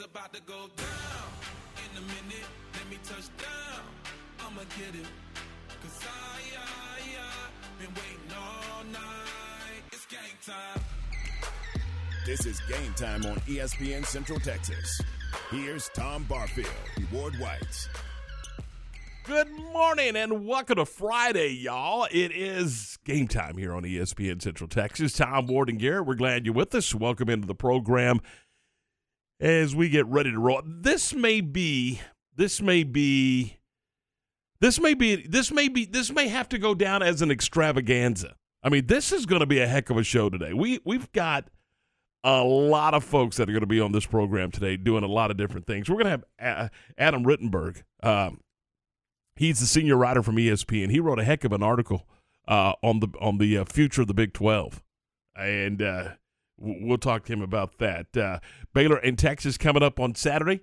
It's about to go down in a minute. Let me touch down. I'ma get it. Cause I, I, I been waiting all night. It's game time. This is game time on ESPN Central Texas. Here's Tom Barfield and Ward White. Good morning and welcome to Friday, y'all. It is game time here on ESPN Central Texas. Tom Ward and Garrett, we're glad you're with us. Welcome into the program as we get ready to roll. This may be, this may be, this may be, this may be, this may have to go down as an extravaganza. I mean, this is going to be a heck of a show today. We we've got a lot of folks that are going to be on this program today doing a lot of different things. We're going to have uh, Adam Rittenberg. Um, he's the senior writer from ESPN. He wrote a heck of an article uh, on the on the uh, future of the Big Twelve, and uh, we'll talk to him about that. Uh, Baylor and Texas coming up on Saturday.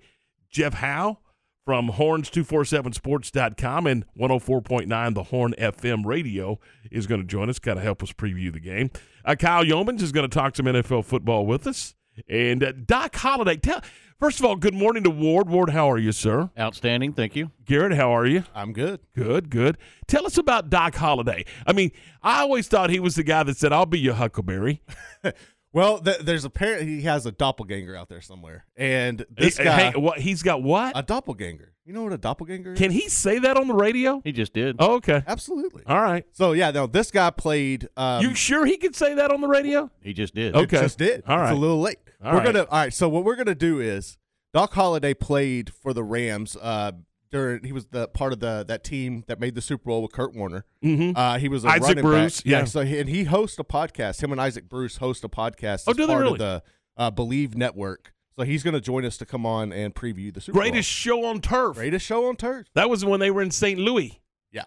Jeff Howe from horns247sports.com and 104.9 the Horn FM radio is going to join us, kind of help us preview the game. Uh, Kyle Youmans is going to talk some NFL football with us. And uh, Doc Holliday, tell, first of all, good morning to Ward. Ward, how are you, sir? Outstanding, thank you. Garrett, how are you? I'm good. Good, good. Tell us about Doc Holliday. I mean, I always thought he was the guy that said, I'll be your Huckleberry. Well, th- there's apparently he has a doppelganger out there somewhere, and this Hey, guy hey, what, he's got what? a doppelganger. You know what a doppelganger is? Can he say that on the radio? He just did. Oh, okay. Absolutely. All right. So yeah, no, this guy played. Um, you sure he could say that on the radio? He just did. Okay. just did. All right. It's a little late. All we're right. gonna. All right. So what we're gonna do is Doc Holliday played for the Rams. Uh, during he was the part of the that team that made the Super Bowl with Kurt Warner. Mm-hmm. Uh, he was a Isaac running Bruce, back. yeah. So he, and he hosts a podcast. Him and Isaac Bruce host a podcast. Oh, as do they part really? Of the uh, Believe Network. So he's going to join us to come on and preview the Super Bowl. Greatest show on turf. Greatest show on turf. That was when they were in St. Louis. Yeah.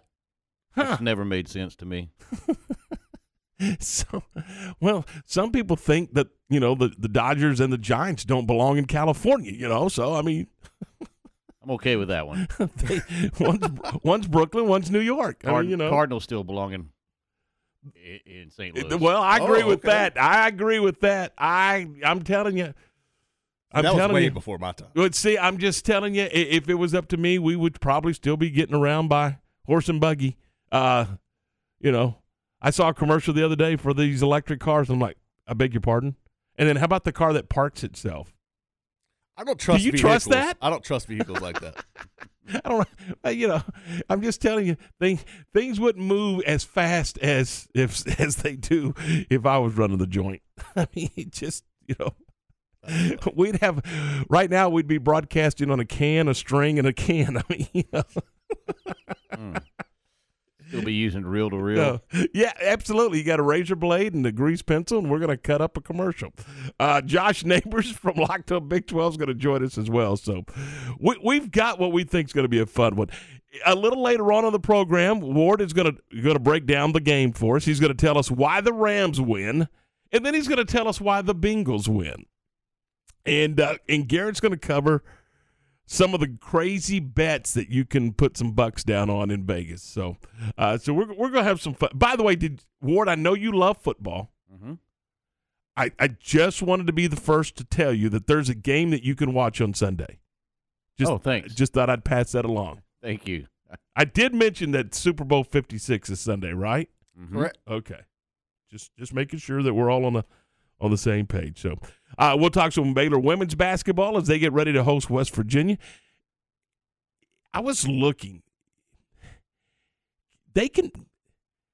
Huh. It's never made sense to me. So, well, some people think that you know the the Dodgers and the Giants don't belong in California. You know, so I mean, I'm okay with that one. they, one's one's Brooklyn, one's New York. I mean, you know, Cardinals still belonging in, in St. Louis. Well, I agree Oh, with okay. that. I agree with that. I I'm telling you. I'm that was telling way you. before my time. But see, I'm just telling you, if it was up to me, we would probably still be getting around by horse and buggy. Uh, you know, I saw a commercial the other day for these electric cars. I'm like, I beg your pardon. And then how about the car that parks itself? I don't trust. you trust that? I don't trust vehicles like that. I don't. You know, I'm just telling you, things things wouldn't move as fast as if as they do if I was running the joint. I mean, it just you know. We'd have right now. We'd be broadcasting on a can, a string, and a can. I mean, you know, Mm. Still be using reel to reel. Yeah, absolutely. You got a razor blade and a grease pencil, and we're going to cut up a commercial. Uh, Josh Neighbors from Locked Up Big 12 is going to join us as well. So we, we've got what we think is going to be a fun one. A little later on in the program, Ward is going to going to break down the game for us. He's going to tell us why the Rams win, and then he's going to tell us why the Bengals win. And uh, and Garrett's going to cover some of the crazy bets that you can put some bucks down on in Vegas. So, uh, so we're we're gonna have some fun. By the way, did Ward? I know you love football. hmm I I just wanted to be the first to tell you that there's a game that you can watch on Sunday. Just, Oh, thanks. Just thought I'd pass that along. Thank you. I did mention that Super Bowl Fifty Six is Sunday, right? Mhm. Correct. Okay. Just just making sure that we're all on the on the same page. So uh, we'll talk some Baylor women's basketball as they get ready to host West Virginia. I was looking. They can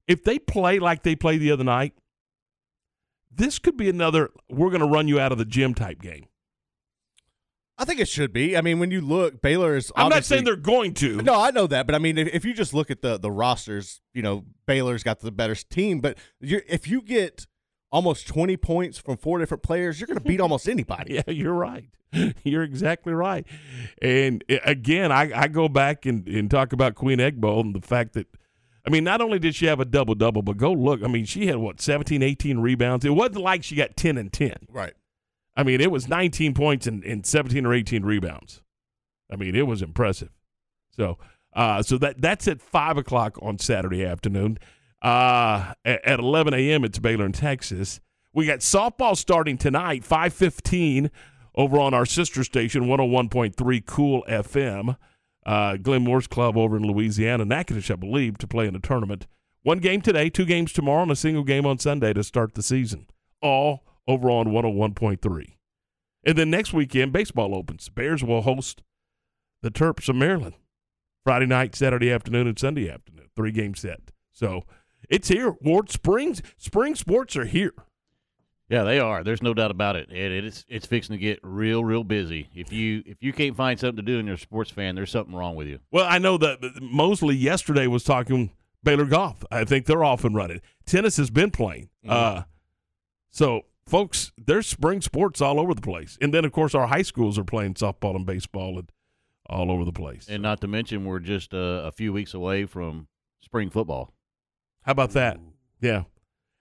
if they play like they played the other night, this could be another we're gonna run you out of the gym type game. I think it should be. I mean, when you look, Baylor is. I'm not saying they're going to. No, I know that, but I mean, if, if you just look at the the rosters, you know, Baylor's got the better team. But you're, if you get almost 20 points from four different players, you're going to beat almost anybody. Yeah, you're right. You're exactly right. And uh, again, I, I go back and, and talk about Queen Egbo and the fact that, I mean, not only did she have a double double, but go look. I mean, she had what, 17, 18 rebounds? It wasn't like she got 10 and 10. Right. I mean, it was 19 points and, and 17 or 18 rebounds. I mean, it was impressive. So, uh, so that that's at five o'clock on Saturday afternoon. Uh, at, at 11 a.m., it's Baylor in Texas. We got softball starting tonight, 5:15 over on our sister station, 101.3 Cool FM. Uh, Glenn Moore's Club over in Louisiana, Natchitoches, I believe, to play in a tournament. One game today, two games tomorrow, and a single game on Sunday to start the season. All over on 101.3. And then next weekend, baseball opens. Bears will host the Terps of Maryland Friday night, Saturday afternoon, and Sunday afternoon. Three game set. So it's here. Ward Springs spring sports are here. Yeah, they are. There's no doubt about it. it it's it's fixing to get real, real busy. If you if you can't find something to do and you're a sports fan, there's something wrong with you. Well, I know that Mosley yesterday was talking Baylor golf. I think they're off and running. Tennis has been playing. Uh, so, folks, there's spring sports all over the place, and then of course our high schools are playing softball and baseball and all over the place. And not to mention, we're just uh, a few weeks away from spring football. How about that? Yeah,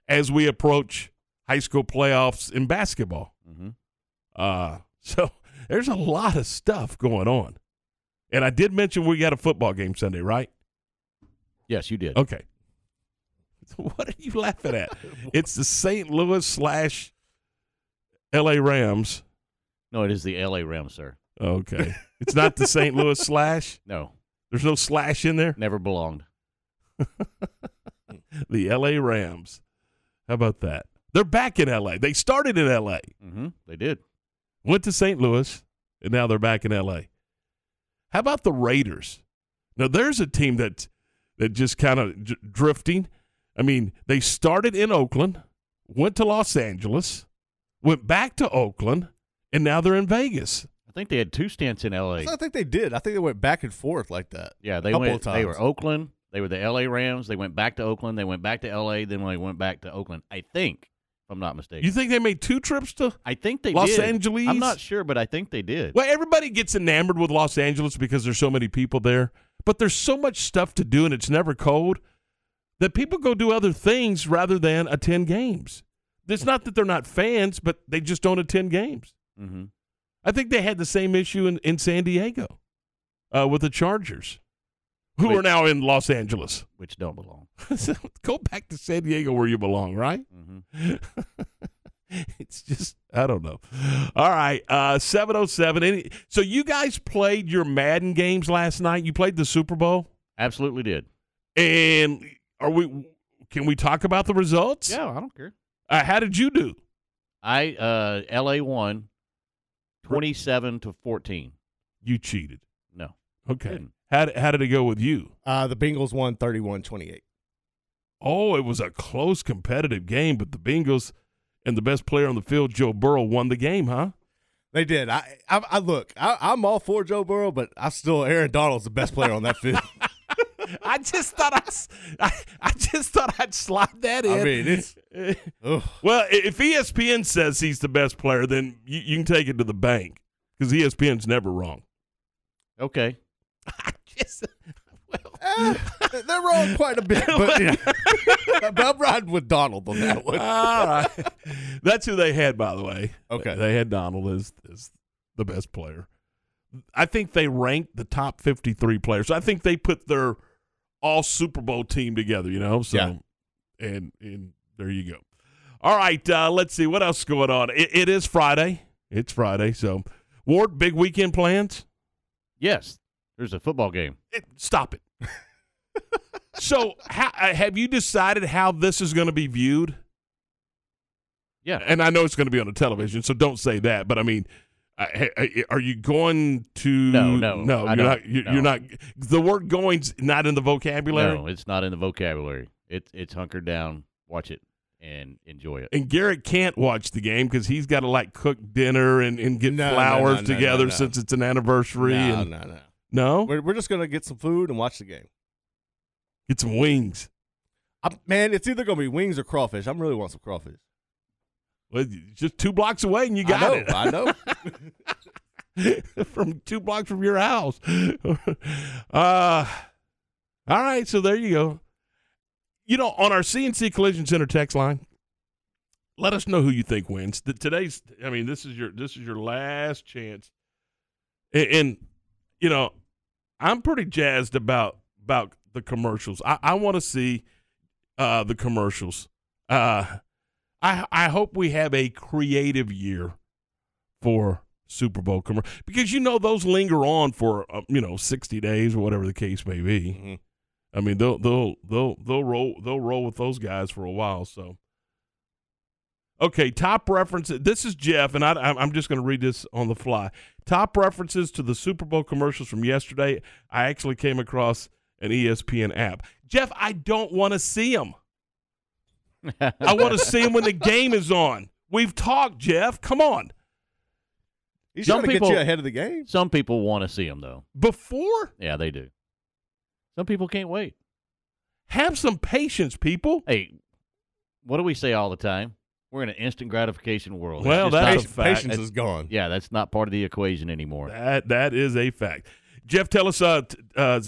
as we approach high school playoffs in basketball. hmm Uh, so there's a lot of stuff going on. And I did mention we got a football game Sunday, right? Yes, you did. Okay. What are you laughing at? it's the St. Louis slash L.A. Rams. No, it is the L.A. Rams, sir. Okay. It's not the St. Louis slash. No, There's no slash in there. never belonged. The L.A. Rams. How about that? They're back in L.A. They started in L.A. hmm They did. went to St. Louis, and now they're back in L.A. How about the Raiders? Now, there's a team that that just kind of j- drifting. I mean, they started in Oakland, went to Los Angeles, went back to Oakland, and now they're in Vegas. I think they had two stints in L.A. I think they did. I think they went back and forth like that. Yeah, they Couple went. of times. They were Oakland. They were the L.A. Rams. They went back to Oakland. They went back to L.A. Then they went back to Oakland. I think, if I'm not mistaken. You think they made two trips to? I think they Los did. Angeles? I'm not sure, but I think they did. Well, everybody gets enamored with Los Angeles because there's so many people there, but there's so much stuff to do and it's never cold that people go do other things rather than attend games. It's not that they're not fans, but they just don't attend games. hmm I think they had the same issue in, in San Diego uh, with the Chargers, who Wait. are now in Los Angeles. Which don't belong. go back to San Diego where you belong, right? hmm it's just I don't know. All right, uh, seven oh seven. Any so you guys played your Madden games last night? You played the Super Bowl, Absolutely did. and are we? Can we talk about the results? Yeah, I don't care. Uh, how did you do? I uh, L.A. won, twenty-seven to fourteen. You cheated. No, Okay. Didn't. How did, how did it go with you? Uh, the Bengals won 31-28. Oh, it was a close competitive game, but the Bengals and the best player on the field, Joe Burrow, won the game, huh? They did. I, I, I look. I, I'm all for Joe Burrow, but I still Aaron Donald's the best player on that field. I just thought I'd, s- I, I just thought I'd slide that in. I mean, it's ugh. Well, if ESPN says he's the best player, then you, you can take it to the bank because ESPN's never wrong. okay. I just, well, Eh, they're wrong quite a bit, but, yeah. I'm riding with Donald on that one. all right. That's who they had, by the way. Okay. They had Donald as, as the best player. I think they ranked the top 53 players. I think they put their all Super Bowl team together, you know? So, Yeah. and, and there you go. All right. Uh, let's see what else is going on. It, it is Friday. It's Friday. So, Ward, big weekend plans? Yes, there's a football game. It- stop it. so, how, uh, have you decided how this is going to be viewed? Yeah. And I know it's going to be on the television, so don't say that. But I mean, uh, are you going to? No, no, no. You're don't. You're, No. you're not. The word "going's" not in the vocabulary. No, it's not in the vocabulary. It's it's hunkered down. Watch it and enjoy it. And Garrett can't watch the game because he's got to like cook dinner and, and get No, no, flowers no, no, together no, no. since it's an anniversary. no, and, no, no. No, We're, we're just gonna get some food and watch the game. get some wings. i man, it's either gonna be wings or crawfish. I'm really want some crawfish. Well, just two blocks away, and you I got know, it. I know. from two blocks from your house. uh, all right, so there you go. You know, on our CNC Collision Center text line, let us know who you think wins. Today's, I mean, this is your this is your last chance, and, and you know, I'm pretty jazzed about about the commercials. I, I want to see uh, the commercials. Uh, I I hope we have a creative year for Super Bowl commercial because you know those linger on for uh, you know sixty days or whatever the case may be. Mhm. I mean they'll they'll they'll they'll roll they'll roll with those guys for a while. So okay, top references. This is Jeff, and I, I'm I'm just going to read this on the fly. Top references to the Super Bowl commercials from yesterday. I actually came across an ESPN app. Jeff, I don't want to see them. I want to see them when the game is on. We've talked, Jeff. Come on. He's Some trying to people- get you ahead of the game. Some people want to see them though. Before, Yeah, they do. Some people can't wait. have some patience, people. Hey, what do we say all the time? We're in an instant gratification world. Well, that's a fact. Patience is gone. yeah, that's not part of the equation anymore. That that is a fact. Jeff, tell us. Uh, t- uh,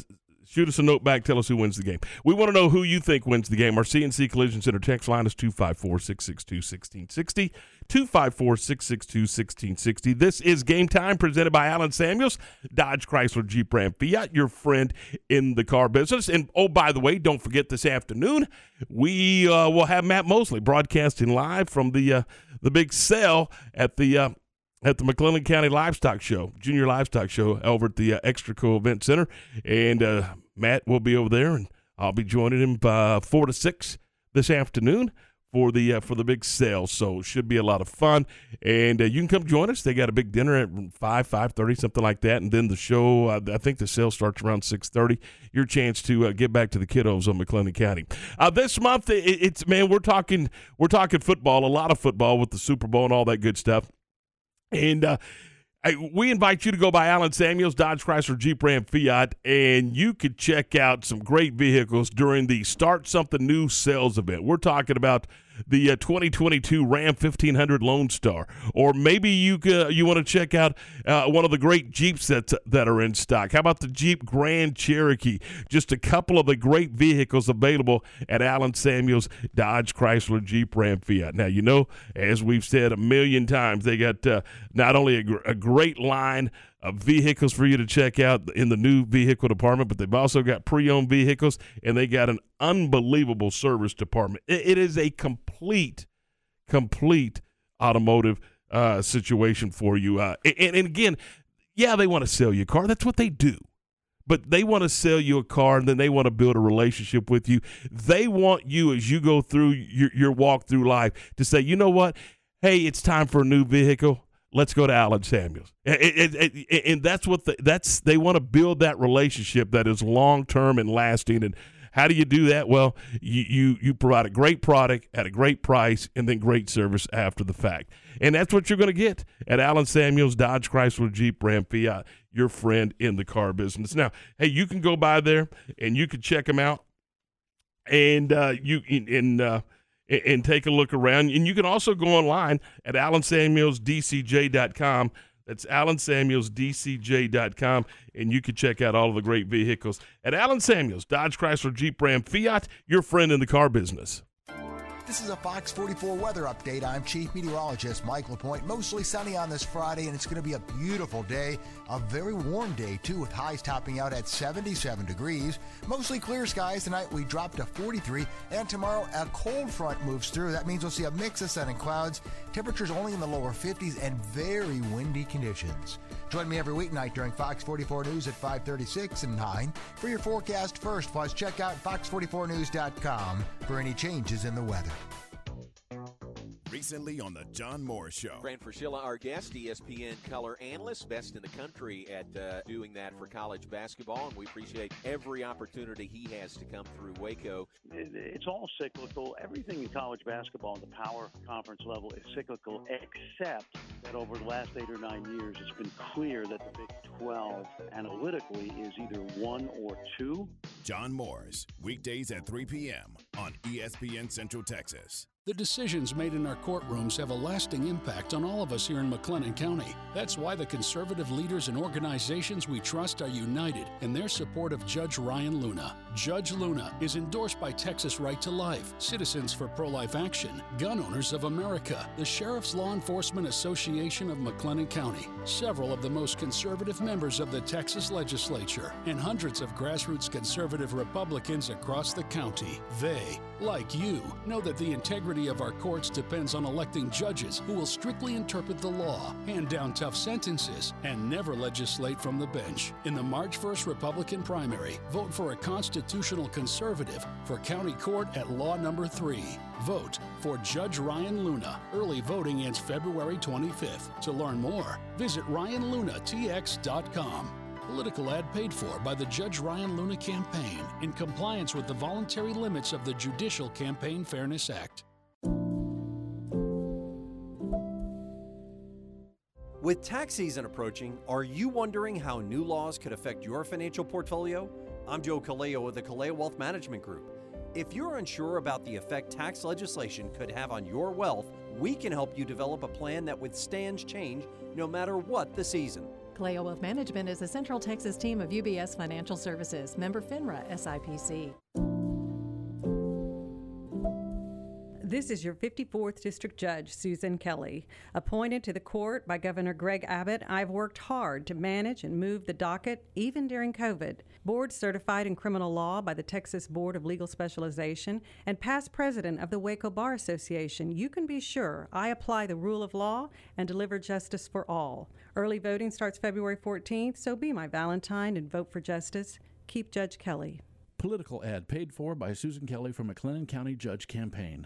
shoot us a note back. Tell us who wins the game. We want to know who you think wins the game. Our CNC Collision Center text line is 254-662-1660. 254-662-1660. This is Game Time presented by Alan Samuels, Dodge Chrysler Jeep Ram Fiat, your friend in the car business. And oh, by the way, don't forget this afternoon we uh, will have Matt Mosley broadcasting live from the uh, the big sale at the. Uh, at the McLennan County Livestock Show, Junior Livestock Show, over at the uh, Extraco Event Center, and uh, Matt will be over there, and I'll be joining him uh, four to six this afternoon for the uh, for the big sale. So should be a lot of fun, and uh, you can come join us. They got a big dinner at five five thirty something like that, and then the show. Uh, I think the sale starts around six thirty. Your chance to uh, get back to the kiddos on McLennan County. Uh, this month, it, it's man, we're talking we're talking football, a lot of football with the Super Bowl and all that good stuff. And uh, I, we invite you to go by Alan Samuels, Dodge Chrysler Jeep Ram Fiat, and you could check out some great vehicles during the Start Something New sales event. We're talking about the uh, 2022 Ram 1500 Lone Star, or maybe you uh, you want to check out uh, one of the great Jeeps that that are in stock. How about the Jeep Grand Cherokee? Just a couple of the great vehicles available at Alan Samuels Dodge Chrysler Jeep Ram Fiat. Now you know, as we've said a million times, they got uh, not only a, gr- a great line of vehicles for you to check out in the new vehicle department, but they've also got pre-owned vehicles and they got an unbelievable service department. It- it is a complete, complete automotive uh, situation for you. Uh, and, and again, yeah, they want to sell you a car. That's what they do. But they want to sell you a car and then they want to build a relationship with you. They want you, as you go through your, your walk through life, to say, you know what? Hey, it's time for a new vehicle let's go to Alan Samuels. And, that's what the, that's they want to build that relationship that is long term and lasting. And how do you do that? Well, you, you you provide a great product at a great price and then great service after the fact. And that's what you're going to get at Alan Samuels Dodge Chrysler Jeep Ram Fiat, your friend in the car business. Now, hey, you can go by there and you can check them out and uh, you and uh, and and take a look around. And you can also go online at alansamuelsdcj.com. That's alansamuelsdcj.com, and you can check out all of the great vehicles at Alan Samuels, Dodge Chrysler Jeep Ram Fiat, your friend in the car business. This is a Fox 44 weather update. I'm Chief Meteorologist Mike LaPointe. Mostly sunny on this Friday, and it's going to be a beautiful day. A very warm day, too, with highs topping out at 77 degrees. Mostly clear skies tonight. We drop to 43, and tomorrow a cold front moves through. That means we'll see a mix of sun and clouds. Temperatures only in the lower 50s and very windy conditions. Join me every weeknight during Fox 44 News at 536 and 9 for your forecast first. Plus, check out fox44news.com for any changes in the weather. Recently on the John Moore Show. Fran Fraschilla, our guest, ESPN color analyst, best in the country at uh, doing that for college basketball, and we appreciate every opportunity he has to come through Waco. it's all cyclical. Everything in college basketball at the power conference level is cyclical, except that over the last eight or nine years, it's been clear that the Big 12 analytically is either one or two. John Moore's weekdays at 3 p.m. on ESPN Central Texas. The decisions made in our courtrooms have a lasting impact on all of us here in McLennan County. That's why the conservative leaders and organizations we trust are united in their support of Judge Ryan Luna. Judge Luna is endorsed by Texas Right to Life, Citizens for Pro Life Action, Gun Owners of America, the Sheriff's Law Enforcement Association of McLennan County, several of the most conservative members of the Texas legislature, and hundreds of grassroots conservative Republicans across the county. They, like you, know that the integrity integrity of our courts depends on electing judges who will strictly interpret the law, hand down tough sentences, and never legislate from the bench. In the March 1st Republican primary, vote for a constitutional conservative for county court at law number 3. Vote for Judge Ryan Luna. Early voting ends February 25th. To learn more, visit RyanLunaTX.com. Political ad paid for by the Judge Ryan Luna campaign in compliance with the voluntary limits of the Judicial Campaign Fairness Act. With tax season approaching, are you wondering how new laws could affect your financial portfolio? I'm Joe Kaleo with the Kaleo Wealth Management Group. If you're unsure about the effect tax legislation could have on your wealth, we can help you develop a plan that withstands change no matter what the season. Kaleo Wealth Management is a Central Texas team of UBS Financial Services, member FINRA SIPC. This is your 54th District Judge, Susan Kelly. Appointed to the court by Governor Greg Abbott, I've worked hard to manage and move the docket, even during COVID. Board certified in criminal law by the Texas Board of Legal Specialization and past president of the Waco Bar Association, you can be sure I apply the rule of law and deliver justice for all. Early voting starts February 14th, so be my Valentine and vote for justice. Keep Judge Kelly. Political ad paid for by Susan Kelly from McLennan County Judge Campaign.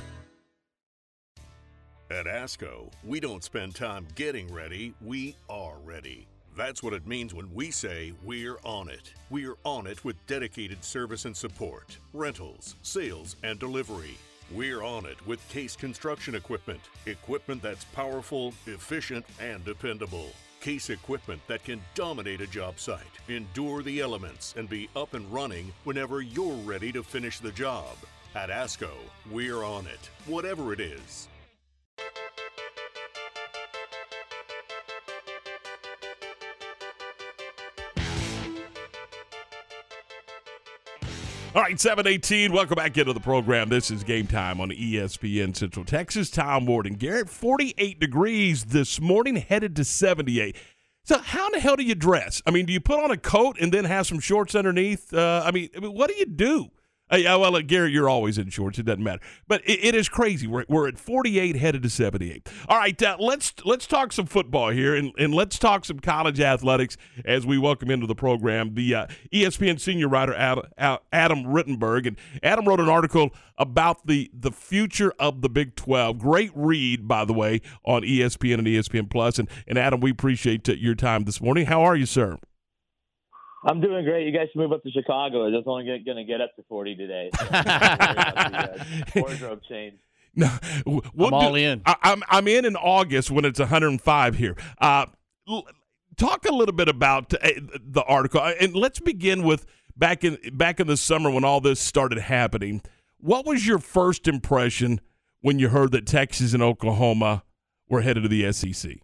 At ASCO, we don't spend time getting ready, we are ready. That's what it means when we say we're on it. We're on it with dedicated service and support, rentals, sales, and delivery. We're on it with Case Construction Equipment. Equipment that's powerful, efficient, and dependable. Case equipment that can dominate a job site, endure the elements, and be up and running whenever you're ready to finish the job. At ASCO, we're on it, whatever it is. All right, 718, welcome back into the program. This is game time on ESPN Central Texas. Tom Ward and Garrett, 48 degrees this morning, headed to 78. So, how in the hell do you dress? I mean, do you put on a coat and then have some shorts underneath? Uh, I, mean, I mean, what do you do? Yeah, well, Gary, you're always in shorts. It doesn't matter. But it, it is crazy. We're, we're at 48, headed to 78. All right, uh, let's let's talk some football here, and, and let's talk some college athletics as we welcome into the program the uh, ESPN senior writer Adam, Adam Rittenberg. And Adam wrote an article about the the future of the Big 12. Great read, by the way, on ESPN and ESPN Plus. And, and Adam, we appreciate uh, your time this morning. How are you, sir? I'm doing great. You guys should move up to Chicago. It's only going to get up to 40 today. So wardrobe change. No, we'll I'm all in. I, am I'm, I'm in in August when it's 105 here. Uh, talk a little bit about uh, the article, uh, and let's begin with back in back in the summer when all this started happening. What was your first impression when you heard that Texas and Oklahoma were headed to the SEC?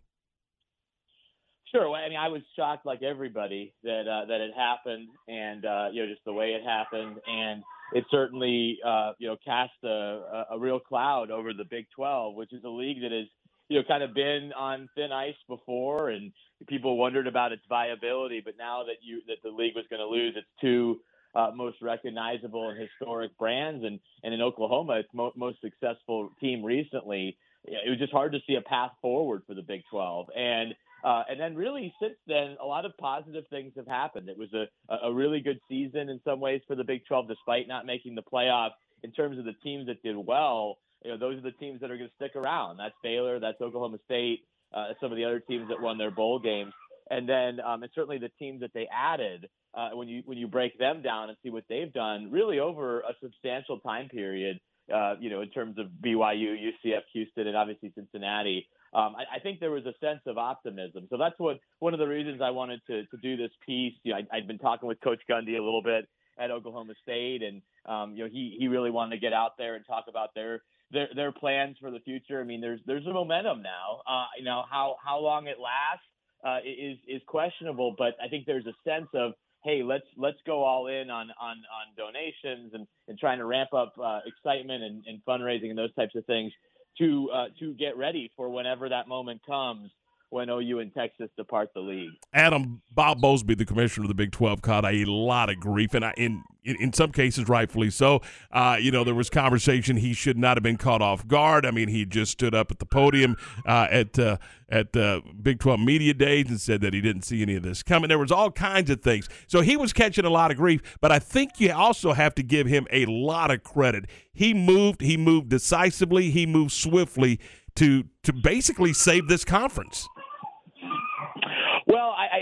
Sure. I mean, I was shocked, like everybody, that uh, that it happened, and uh, you know, just the way it happened, and it certainly uh, you know cast a, a real cloud over the Big 12, which is a league that has you know kind of been on thin ice before, and people wondered about its viability. But now that you that the league was going to lose its two uh, most recognizable and historic brands, and and in Oklahoma, its mo- most successful team recently, it was just hard to see a path forward for the Big 12, and uh, and then really since then, a lot of positive things have happened. It was a, a really good season in some ways for the Big 12, despite not making the playoff. In terms of the teams that did well, you know, those are the teams that are going to stick around. That's Baylor, that's Oklahoma State, uh, some of the other teams that won their bowl games, and then um, and certainly the teams that they added. Uh, when you when you break them down and see what they've done, really over a substantial time period, uh, you know, in terms of BYU, UCF, Houston, and obviously Cincinnati. Um, I, I, think there was a sense of optimism. So that's what one of the reasons I wanted to, to do this piece. You know, I, I'd been talking with Coach Gundy a little bit at Oklahoma State, and um, you know, he he really wanted to get out there and talk about their their their plans for the future. I mean, there's there's a momentum now. Uh, you know how how long it lasts uh, is is questionable, but I think there's a sense of hey, let's let's go all in on on on donations and and trying to ramp up uh, excitement and, and fundraising and those types of things to uh, to get ready for whenever that moment comes when OU and Texas depart the league. Adam Bob Bowlesby, the commissioner of the Big 12, caught a lot of grief, and I, in, in, some cases, rightfully so. Uh, you know, there was conversation he should not have been caught off guard. I mean, he just stood up at the podium uh, at uh, at the Big 12 media days and said that he didn't see any of this coming. There was all kinds of things, so he was catching a lot of grief. But I think you also have to give him a lot of credit. He moved. He moved decisively. He moved swiftly to to basically save this conference.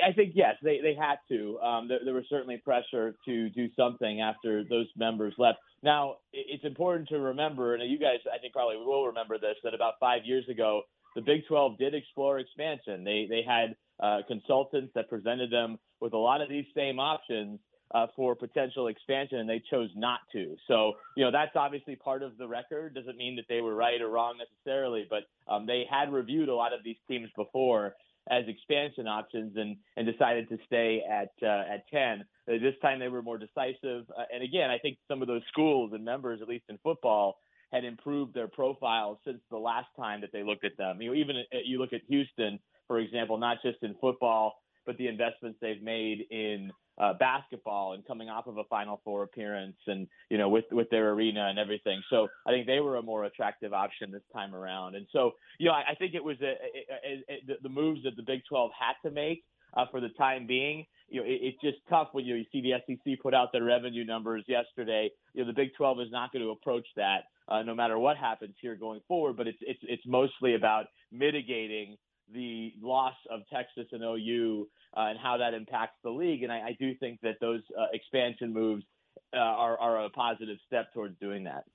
I think yes, they, they had to. Um, there, there was certainly pressure to do something after those members left. Now, it's important to remember, and you guys, I think, probably will remember this, that about five years ago, the Big 12 did explore expansion. They they had uh, consultants that presented them with a lot of these same options uh, for potential expansion, and they chose not to. So, you know, that's obviously part of the record. Doesn't mean that they were right or wrong necessarily, but um, they had reviewed a lot of these teams before as expansion options and and decided to stay at uh, at 10. Uh, this time they were more decisive. Uh, and again, I think some of those schools and members, at least in football, had improved their profiles since the last time that they looked at them. You know, even uh, you look at Houston, for example, not just in football, but the investments they've made in uh, basketball and coming off of a Final Four appearance, and you know, with with their arena and everything. So I think they were a more attractive option this time around. And so, you know, I, I think it was a, a, a, the moves that the Big 12 had to make uh, for the time being. You know, it, it's just tough when you, you see the SEC put out their revenue numbers yesterday. You know, the Big 12 is not going to approach that uh, no matter what happens here going forward. But it's it's it's mostly about mitigating the loss of Texas and OU uh, and how that impacts the league. And I, I do think that those uh, expansion moves uh, are, are a positive step towards doing that.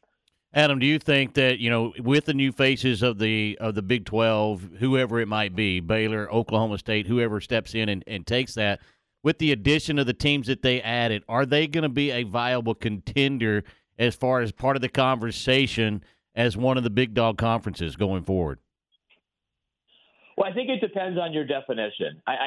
Adam, do you think that you know, with the new faces of the of the Big Twelve, whoever it might be, Baylor, Oklahoma State, whoever steps in and, and takes that, with the addition of the teams that they added, are they going to be a viable contender as far as part of the conversation as one of the big dog conferences going forward? Well, I think it depends on your definition. I, I,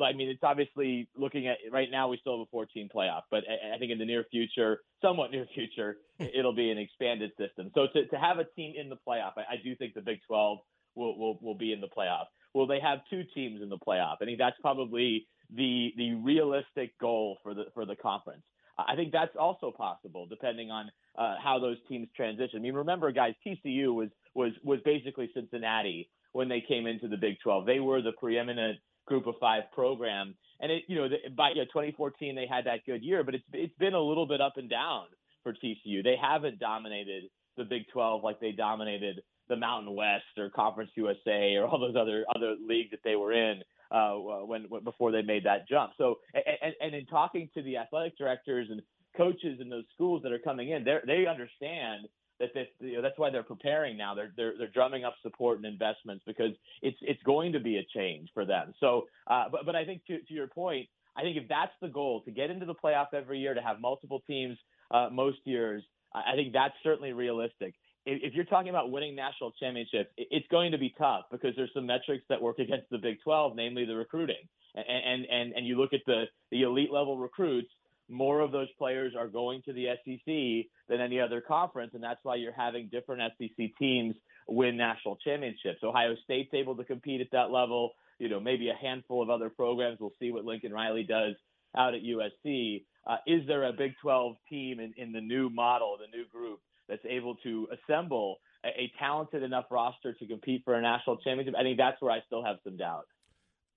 I, I mean, it's obviously looking at right now we still have a 14 playoff, but I, I think in the near future, somewhat near future, it'll be an expanded system. So to, to have a team in the playoff, I, I do think the Big 12 will, will will be in the playoff. Will they have two teams in the playoff? I think that's probably the the realistic goal for the for the conference. I think that's also possible, depending on uh, how those teams transition. I mean, remember, guys, TCU was was was basically Cincinnati when they came into the Big 12. They were the preeminent Group of Five program, and it you know by you know, 2014 they had that good year, but it's it's been a little bit up and down for TCU. They haven't dominated the Big 12 like they dominated the Mountain West or Conference USA or all those other other leagues that they were in uh, when, when before they made that jump. So and, and in talking to the athletic directors and coaches in those schools that are coming in, they they understand that you know, that's why they're preparing now. They're, they're they're drumming up support and investments because it's it's going to be a change for them. So, uh, but but I think to to your point, I think if that's the goal to get into the playoff every year, to have multiple teams uh, most years, I think that's certainly realistic. If, if you're talking about winning national championships, it's going to be tough because there's some metrics that work against the Big 12, namely the recruiting. And and and, and you look at the the elite level recruits more of those players are going to the SEC than any other conference, and that's why you're having different SEC teams win national championships. Ohio State's able to compete at that level. You know, maybe a handful of other programs. We'll see what Lincoln Riley does out at USC. Uh, is there a Big 12 team in, in the new model, the new group, that's able to assemble a, a talented enough roster to compete for a national championship? I think that's where I still have some doubt.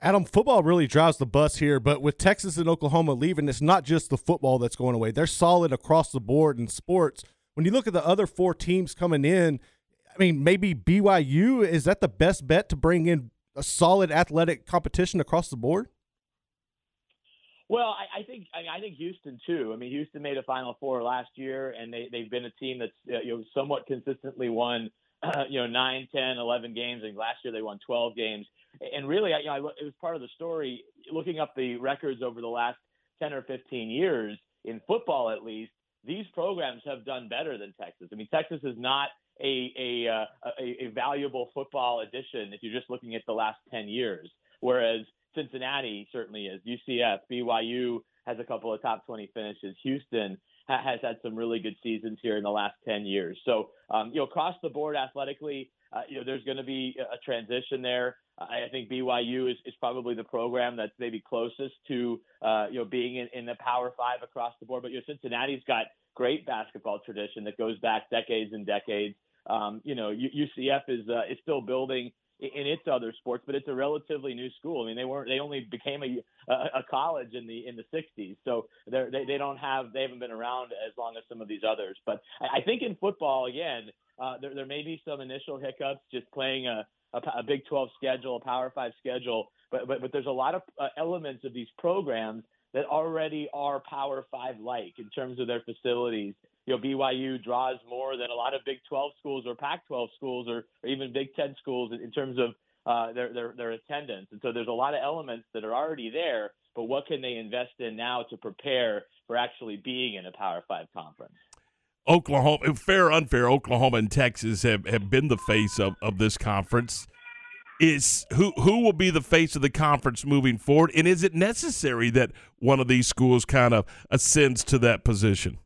Adam, football really drives the bus here, but with Texas and Oklahoma leaving, it's not just the football that's going away. They're solid across the board in sports. When you look at the other four teams coming in, I mean, maybe BYU is that the best bet to bring in a solid athletic competition across the board? Well, I, I think I, mean, I think Houston too. I mean, Houston made a Final Four last year, and they they've been a team that's uh, you know somewhat consistently won uh, you know nine, ten, eleven games. And last year they won 12 games. And really, I, you know, I, it was part of the story. Looking up the records over the last 10 or 15 years in football, at least, these programs have done better than Texas. I mean, Texas is not a a, uh, a, a valuable football addition if you're just looking at the last 10 years, whereas Cincinnati certainly is. UCF, BYU has a couple of top 20 finishes. Houston ha- has had some really good seasons here in the last 10 years. So, um, you know, across the board athletically, uh, you know, there's going to be a transition there. I think BYU is, is probably the program that's maybe closest to, uh, you know, being in, in the Power Five across the board. But you know, Cincinnati's got great basketball tradition that goes back decades and decades. Um, you know, UCF is uh, is still building in its other sports, but it's a relatively new school. I mean, they weren't they only became a a, college in the in the 60s, so they they don't have they haven't been around as long as some of these others. But I think in football again, uh, there there may be some initial hiccups just playing a a, a Big 12 schedule, a Power Five schedule, but but but there's a lot of uh, elements of these programs that already are Power Five like in terms of their facilities. You know, BYU draws more than a lot of Big 12 schools or Pac 12 schools or, or even Big 10 schools in, in terms of uh, their, their their attendance. And so there's a lot of elements that are already there, but what can they invest in now to prepare for actually being in a Power Five conference? Oklahoma, fair or unfair, Oklahoma and Texas have, have been the face of, of this conference. Is who who will be the face of the conference moving forward, and is it necessary that one of these schools kind of ascends to that position?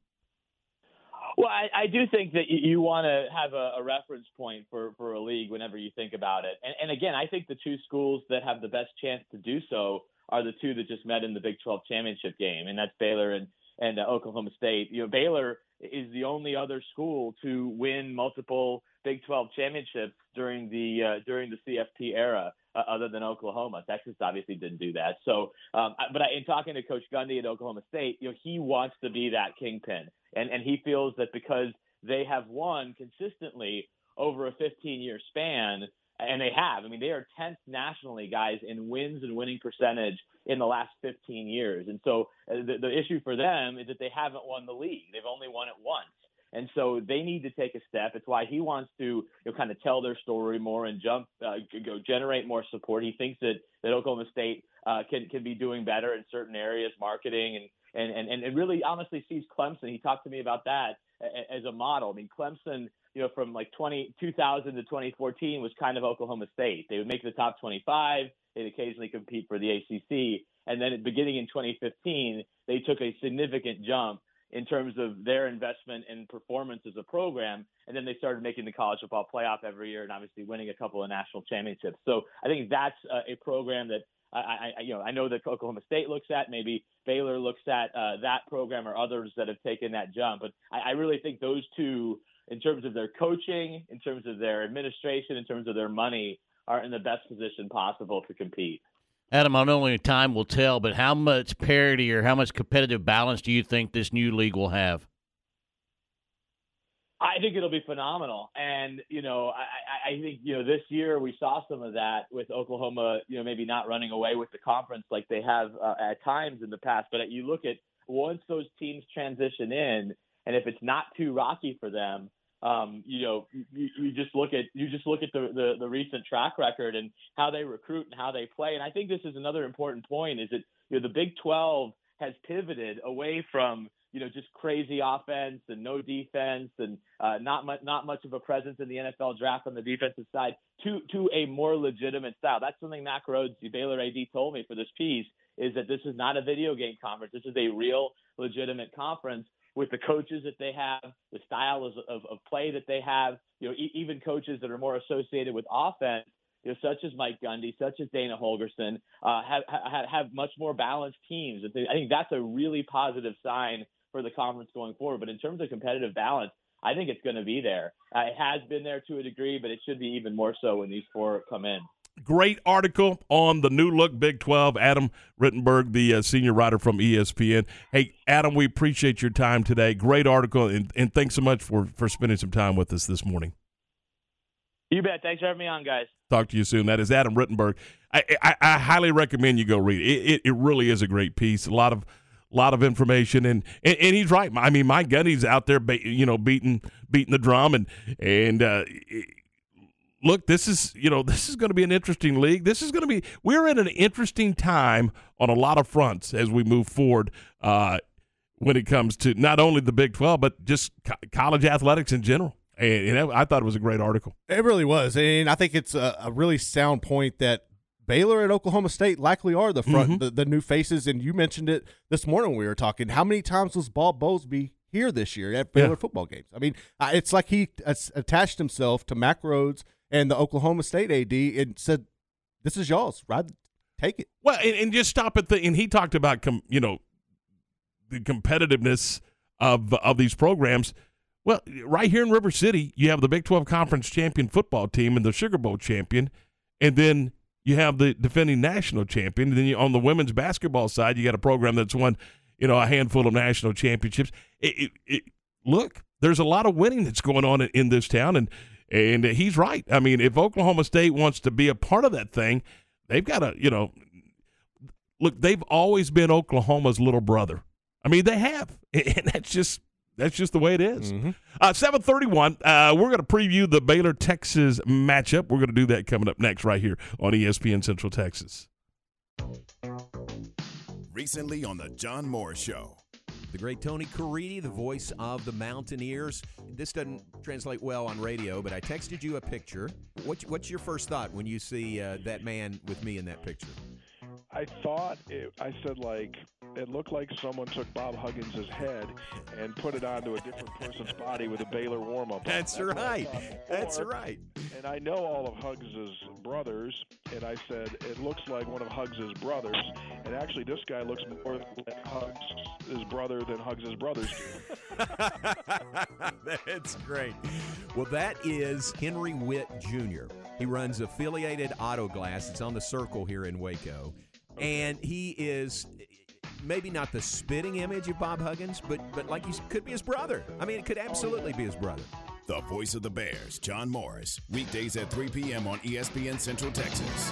Well, I, I do think that you, you want to have a, a reference point for, for a league whenever you think about it. And, and again, I think the two schools that have the best chance to do so are the two that just met in the Big 12 championship game, and that's Baylor and and uh, Oklahoma State. You know, Baylor is the only other school to win multiple Big 12 championships during the uh, during the CFP era, uh, other than Oklahoma. Texas obviously didn't do that. So, um, but I, in talking to Coach Gundy at Oklahoma State, you know, he wants to be that kingpin, and and he feels that because they have won consistently over a 15 year span and they have. I mean, they are 10th nationally, guys, in wins and winning percentage in the last 15 years. And so uh, the, the issue for them is that they haven't won the league. They've only won it once. And so they need to take a step. It's why he wants to you know, kind of tell their story more and jump, uh, go generate more support. He thinks that, that Oklahoma State uh, can can be doing better in certain areas, marketing and and and and really honestly sees Clemson. He talked to me about that as a model. I mean, Clemson you know, from like 20, 2000 to 2014 was kind of Oklahoma State. They would make the top 25. They'd occasionally compete for the ACC. And then beginning in 2015, they took a significant jump in terms of their investment and performance as a program. And then they started making the college football playoff every year and obviously winning a couple of national championships. So I think that's a, program that I, I, you know, I know that Oklahoma State looks at, maybe Baylor looks at uh, that program or others that have taken that jump. But I, I really think those two in terms of their coaching, in terms of their administration, in terms of their money, are in the best position possible to compete. Adam, not only time will tell, but how much parity or how much competitive balance do you think this new league will have? I think it'll be phenomenal, and you know, I, I think you know this year we saw some of that with Oklahoma. You know, maybe not running away with the conference like they have uh, at times in the past, but you look at once those teams transition in, and if it's not too rocky for them, um, you know, you, you, just look at you just look at the, the, the recent track record and how they recruit and how they play. And I think this is another important point: is that you know the Big 12 has pivoted away from you know just crazy offense and no defense and uh, not much not much of a presence in the NFL draft on the defensive side to to a more legitimate style. That's something Mack Rhoades, the Baylor AD, told me for this piece is that this is not a video game conference. This is a real legitimate conference with the coaches that they have, the style of, of, of play that they have, you know, e- even coaches that are more associated with offense, you know, such as Mike Gundy, such as Dana Holgorsen, uh, have, have have much more balanced teams. I think that's a really positive sign for the conference going forward. But in terms of competitive balance, I think it's going to be there. Uh, it has been there to a degree, but it should be even more so when these four come in. Great article on the new look Big 12. Adam Rittenberg, the uh, senior writer from ESPN. Hey, Adam, we appreciate your time today. Great article, and, and thanks so much for, for spending some time with us this morning. You bet. Thanks for having me on, guys. Talk to you soon. That is Adam Rittenberg. I, I, I highly recommend you go read it. It, it. it really is a great piece. A lot of lot of information and, and, and he's right. I mean, Mike Gundy's out there, you know, beating beating the drum and and uh, look, this is you know this is going to be an interesting league. This is going to be we're in an interesting time on a lot of fronts as we move forward. Uh, when it comes to not only the Big Twelve but just co- college athletics in general. And, and, I thought it was a great article. It really was, and I think it's a, a really sound point that Baylor and Oklahoma State likely are the front, mm-hmm. the, the, new faces. And you mentioned it this morning when we were talking. How many times was Bob Bowlesby here this year at Baylor yeah. football games? I mean, it's like he attached himself to Mack Rhoades and the Oklahoma State AD and said, "This is y'all's. Right, take it." Well, and, and just stop at the. And he talked about, com, you know, the competitiveness of of these programs. Well, right here in River City, you have the Big 12 Conference champion football team and the Sugar Bowl champion, and then you have the defending national champion. And then you, on the women's basketball side, you got a program that's won, you know, a handful of national championships. It, it, it, look, there's a lot of winning that's going on in, in this town, and and he's right. I mean, if Oklahoma State wants to be a part of that thing, they've got to, you know, look. They've always been Oklahoma's little brother. I mean, they have, and that's just that's just the way it is. Mm-hmm. Uh, 731, uh, we're going to preview the Baylor Texas matchup. We're going to do that coming up next right here on ESPN Central Texas. Recently on The John Morris Show. The great Tony Caridi, the voice of the Mountaineers. This doesn't translate well on radio, but I texted you a picture. What, what's your first thought when you see uh, that man with me in that picture? I thought it, I said like it looked like someone took Bob Huggins' head and put it onto a different person's body with a Baylor warm up. That's, That's right. That's right. And I know all of Huggins' brothers, and I said it looks like one of Huggins' brothers. And actually, this guy looks more like Huggins' brother than Huggins' brothers do. That's great. Well, that is Henry Witt Jr. He runs Affiliated Auto Glass. It's on the circle here in Waco. And he is maybe not the spitting image of Bob Huggins, but but like he could be his brother. I mean, it could absolutely be his brother. The voice of the Bears, John Morris, weekdays at 3 p.m. on ESPN Central Texas.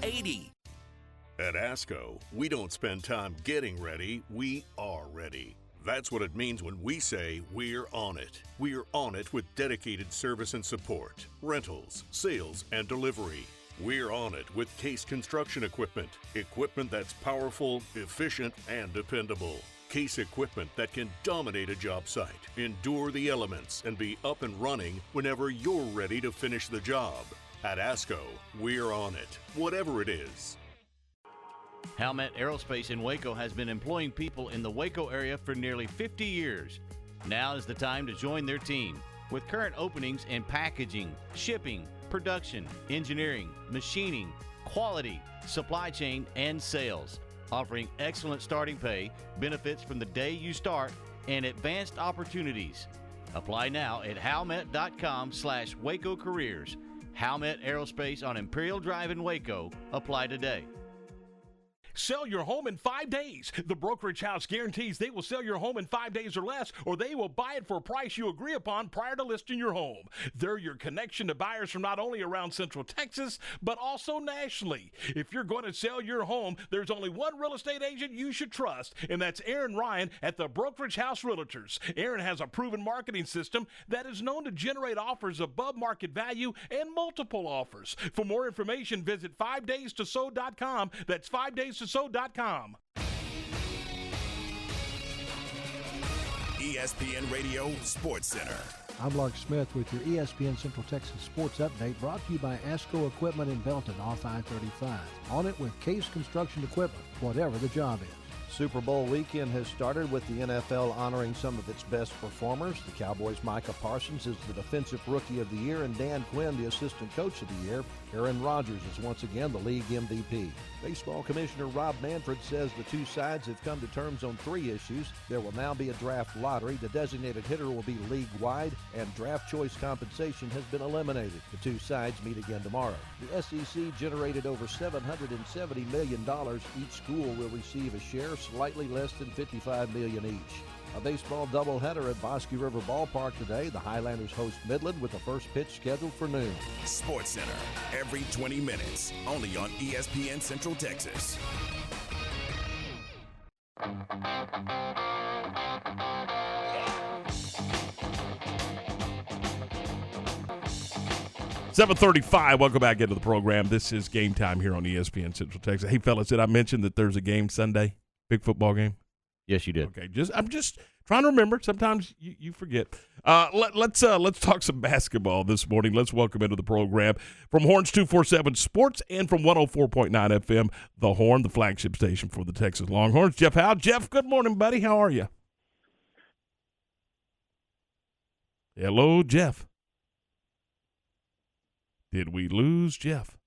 80. At ASCO, we don't spend time getting ready, we are ready. That's what it means when we say we're on it. We're on it with dedicated service and support, rentals, sales, and delivery. We're on it with Case Construction Equipment. Equipment that's powerful, efficient, and dependable. Case equipment that can dominate a job site, endure the elements, and be up and running whenever you're ready to finish the job. At ASCO, we're on it, whatever it is. Howmet Aerospace in Waco has been employing people in the Waco area for nearly 50 years. Now is the time to join their team. With current openings in packaging, shipping, production, engineering, machining, quality, supply chain, and sales, offering excellent starting pay, benefits from the day you start, and advanced opportunities. Apply now at howmet.com slash Waco Careers. Howmet Aerospace on Imperial Drive in Waco. Apply today. Sell your home in five days. The brokerage house guarantees they will sell your home in five days or less, or they will buy it for a price you agree upon prior to listing your home. They're your connection to buyers from not only around Central Texas, but also nationally. If you're going to sell your home, there's only one real estate agent you should trust, and that's Aaron Ryan at the Brokerage House Realtors. Aaron has a proven marketing system that is known to generate offers above market value and multiple offers. For more information, visit 5daystosow.com. That's 5 days so.com. ESPN Radio Sports Center. I'm Lark Smith with your ESPN Central Texas Sports Update brought to you by ASCO Equipment in Belton off I-35. On it with Case Construction Equipment, whatever the job is. Super Bowl weekend has started with the NFL honoring some of its best performers. The Cowboys' Micah Parsons is the Defensive Rookie of the Year, and Dan Quinn, the Assistant Coach of the Year. Aaron Rodgers is once again the league MVP. Baseball Commissioner Rob Manfred says the two sides have come to terms on three issues. There will now be a draft lottery, the designated hitter will be league wide, and draft choice compensation has been eliminated. The two sides meet again tomorrow. The SEC generated over $770 million. Each school will receive a share slightly less than 55 million each. A baseball doubleheader at Bosque River Ballpark today. The Highlanders host Midland with the first pitch scheduled for noon. Sports Center, every 20 minutes, only on ESPN Central Texas. Seven thirty-five. Welcome back into the program. This is game time here on ESPN Central Texas. Hey, fellas, did I mention that there's a game Sunday? Big football game. Yes, you did. Okay, just I'm just trying to remember. Sometimes you, you forget. Uh, let, let's uh, let's talk some basketball this morning. Let's welcome into the program from Horns two four seven Sports and from one hundred four point nine FM, the Horn, the flagship station for the Texas Longhorns. Jeff Howe. Jeff, good morning, buddy. How are you? Hello, Jeff. Did we lose Jeff?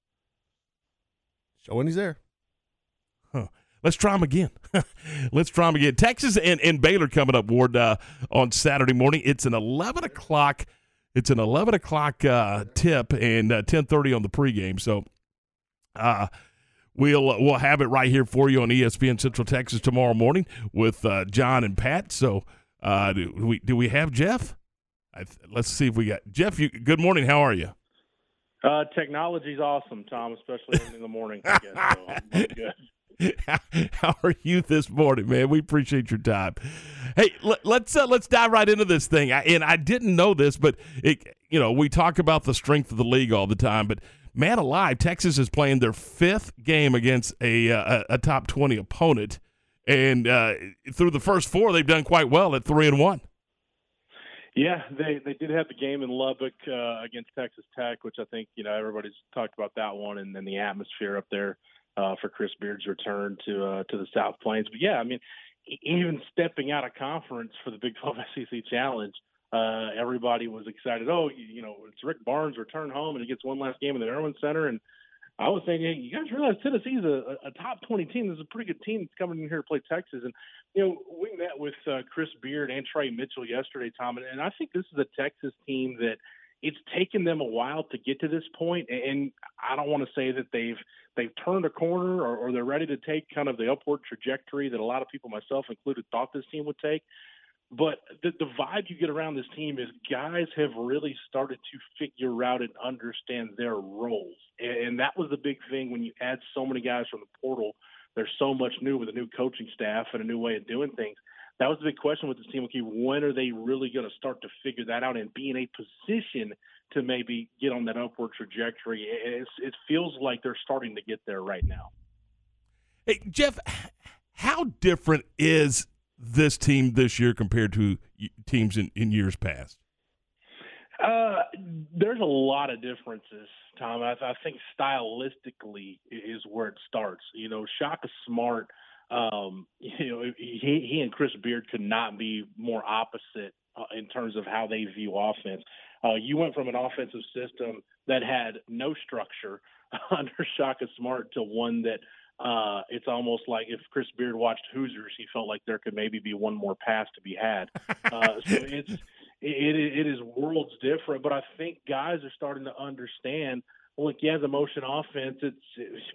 Showing he's there. Let's try them again. Let's try them again. Texas and, and Baylor coming up, Ward, uh, on Saturday morning. It's an 11 o'clock. It's an 11 o'clock uh, tip and uh, 10:30 on the pregame. So, uh, we'll we'll have it right here for you on ESPN Central Texas tomorrow morning with uh, John and Pat. So, uh, do we do we have Jeff? Th- let's see if we got Jeff. You good morning? How are you? Uh, technology's awesome, Tom, especially in the morning. I guess, so I'm good. How are you this morning, man? We appreciate your time. Hey, let, let's uh, let's dive right into this thing. I, and I didn't know this, but it, you know, we talk about the strength of the league all the time, but man alive, Texas is playing their fifth game against a uh, a, a top twenty opponent, and uh, through the first four, they've done quite well at three and one. Yeah, they they did have the game in Lubbock uh, against Texas Tech, which I think you know everybody's talked about that one, and then the atmosphere up there uh, for Chris Beard's return to uh, to the South Plains. But yeah, I mean, even stepping out of conference for the Big 12 SEC Challenge, uh, everybody was excited. Oh, you, you know, it's Rick Barnes return home, and he gets one last game in the Erwin Center, and I was thinking, hey, you guys realize Tennessee's a, a top 20 team. This is a pretty good team that's coming in here to play Texas. And, you know, we met with uh, Chris Beard and Tre Mitchell yesterday, Tom, and, and I think this is a Texas team that it's taken them a while to get to this. And I don't want to say that they've they've turned a corner or, or they're ready to take kind of the upward trajectory that a lot of people, myself included, thought this team would take. But the, the vibe you get around this team is guys have really started to figure out and understand their roles. And, and that was the big thing when you add so many guys from the portal. There's so much new with a new coaching staff and a new way of doing things. That was the big question with this team. Okay, when are they really going to start to figure that out and be in a position to maybe get on that upward trajectory? It's, it feels like they're starting to get there right now. Hey, Jeff, how different is this team this year compared to teams in, in years past? Uh, there's a lot of differences, Tom. I, I think stylistically is where it starts. You know, Shaka Smart. Um, you know, he he and Chris Beard could not be more opposite uh, in terms of how they view offense. Uh, you went from an offensive system that had no structure under Shaka Smart to one that uh, it's almost like if Chris Beard watched Hoosiers, he felt like there could maybe be one more pass to be had. Uh, so it's it, it is worlds different, but I think guys are starting to understand. Look, yeah, the motion offense. It's,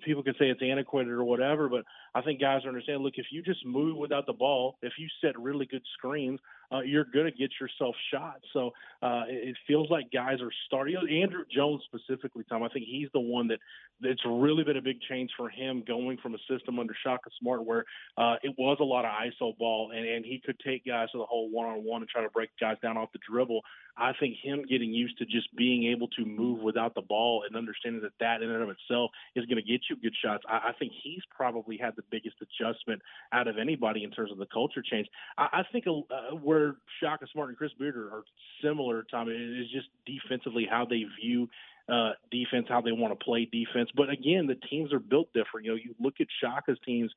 people can say it's antiquated or whatever, but I think guys understand. Look, if you just move without the ball, if you set really good screens, uh, you're going to get yourself shot. So uh, it, it feels like guys are starting. You know, Andrew Jones specifically, Tom. I think he's the one that it's really been a big change for him going from a system under Shaka Smart where uh, it was a lot of ISO ball and, and he could take guys to the whole one on one and try to break guys down off the dribble. I think him getting used to just being able to move without the ball and understanding that that in and of itself is going to get you good shots. I, I think he's probably had the biggest adjustment out of anybody in terms of the culture change. I, I think uh, where Shaka Smart and Chris Beard are, similar, Tom, is just defensively how they view uh, defense, how they want to play defense. But again, the teams are built different. You know, you look at Shaka's teams.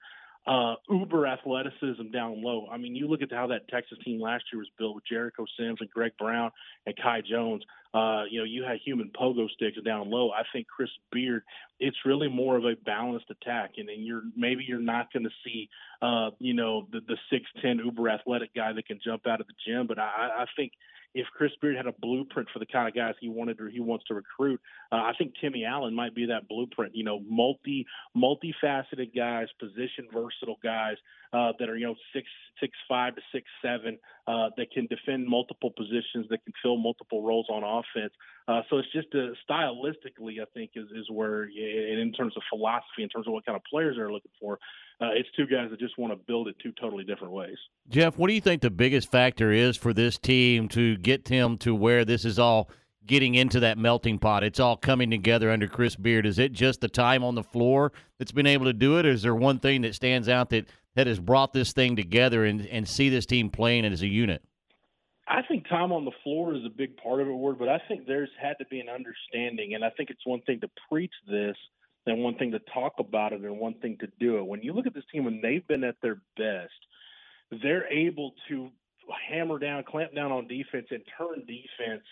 Uh, uber athleticism down low. I mean, you look at how that Texas team last year was built with Jericho Sims and Greg Brown and Kai Jones. Uh, you know, you had human pogo sticks down low. I think Chris Beard, it's really more of a balanced attack, and then you're maybe you're not going to see, uh, you know, the the six ten uber athletic guy that can jump out of the gym. But I, I think if Chris Beard had a blueprint for the kind of guys he wanted or he wants to recruit, uh, I think Timmy Allen might be that blueprint. You know, multi multifaceted guys, position versatile guys uh, that are you know six six five to six seven uh, that can defend multiple positions, that can fill multiple roles on offense. Uh, so it's just a, stylistically, I think, is is where, and in terms of philosophy, in terms of what kind of players they're looking for, uh, it's two guys that just want to build it two totally different ways. Jeff, what do you think the biggest factor is for this team to get them to where this is all getting into that melting pot? It's all coming together under Chris Beard. Is it just the time on the floor that's been able to do it, or is there one thing that stands out that that has brought this thing together and, and see this team playing as a unit? I think time on the floor is a big part of it, Ward, but I think there's had to be an understanding, and I think it's one thing to preach this and one thing to talk about it and one thing to do it. When you look at this team, when they've been at their best, they're able to hammer down, clamp down on defense, and turn defense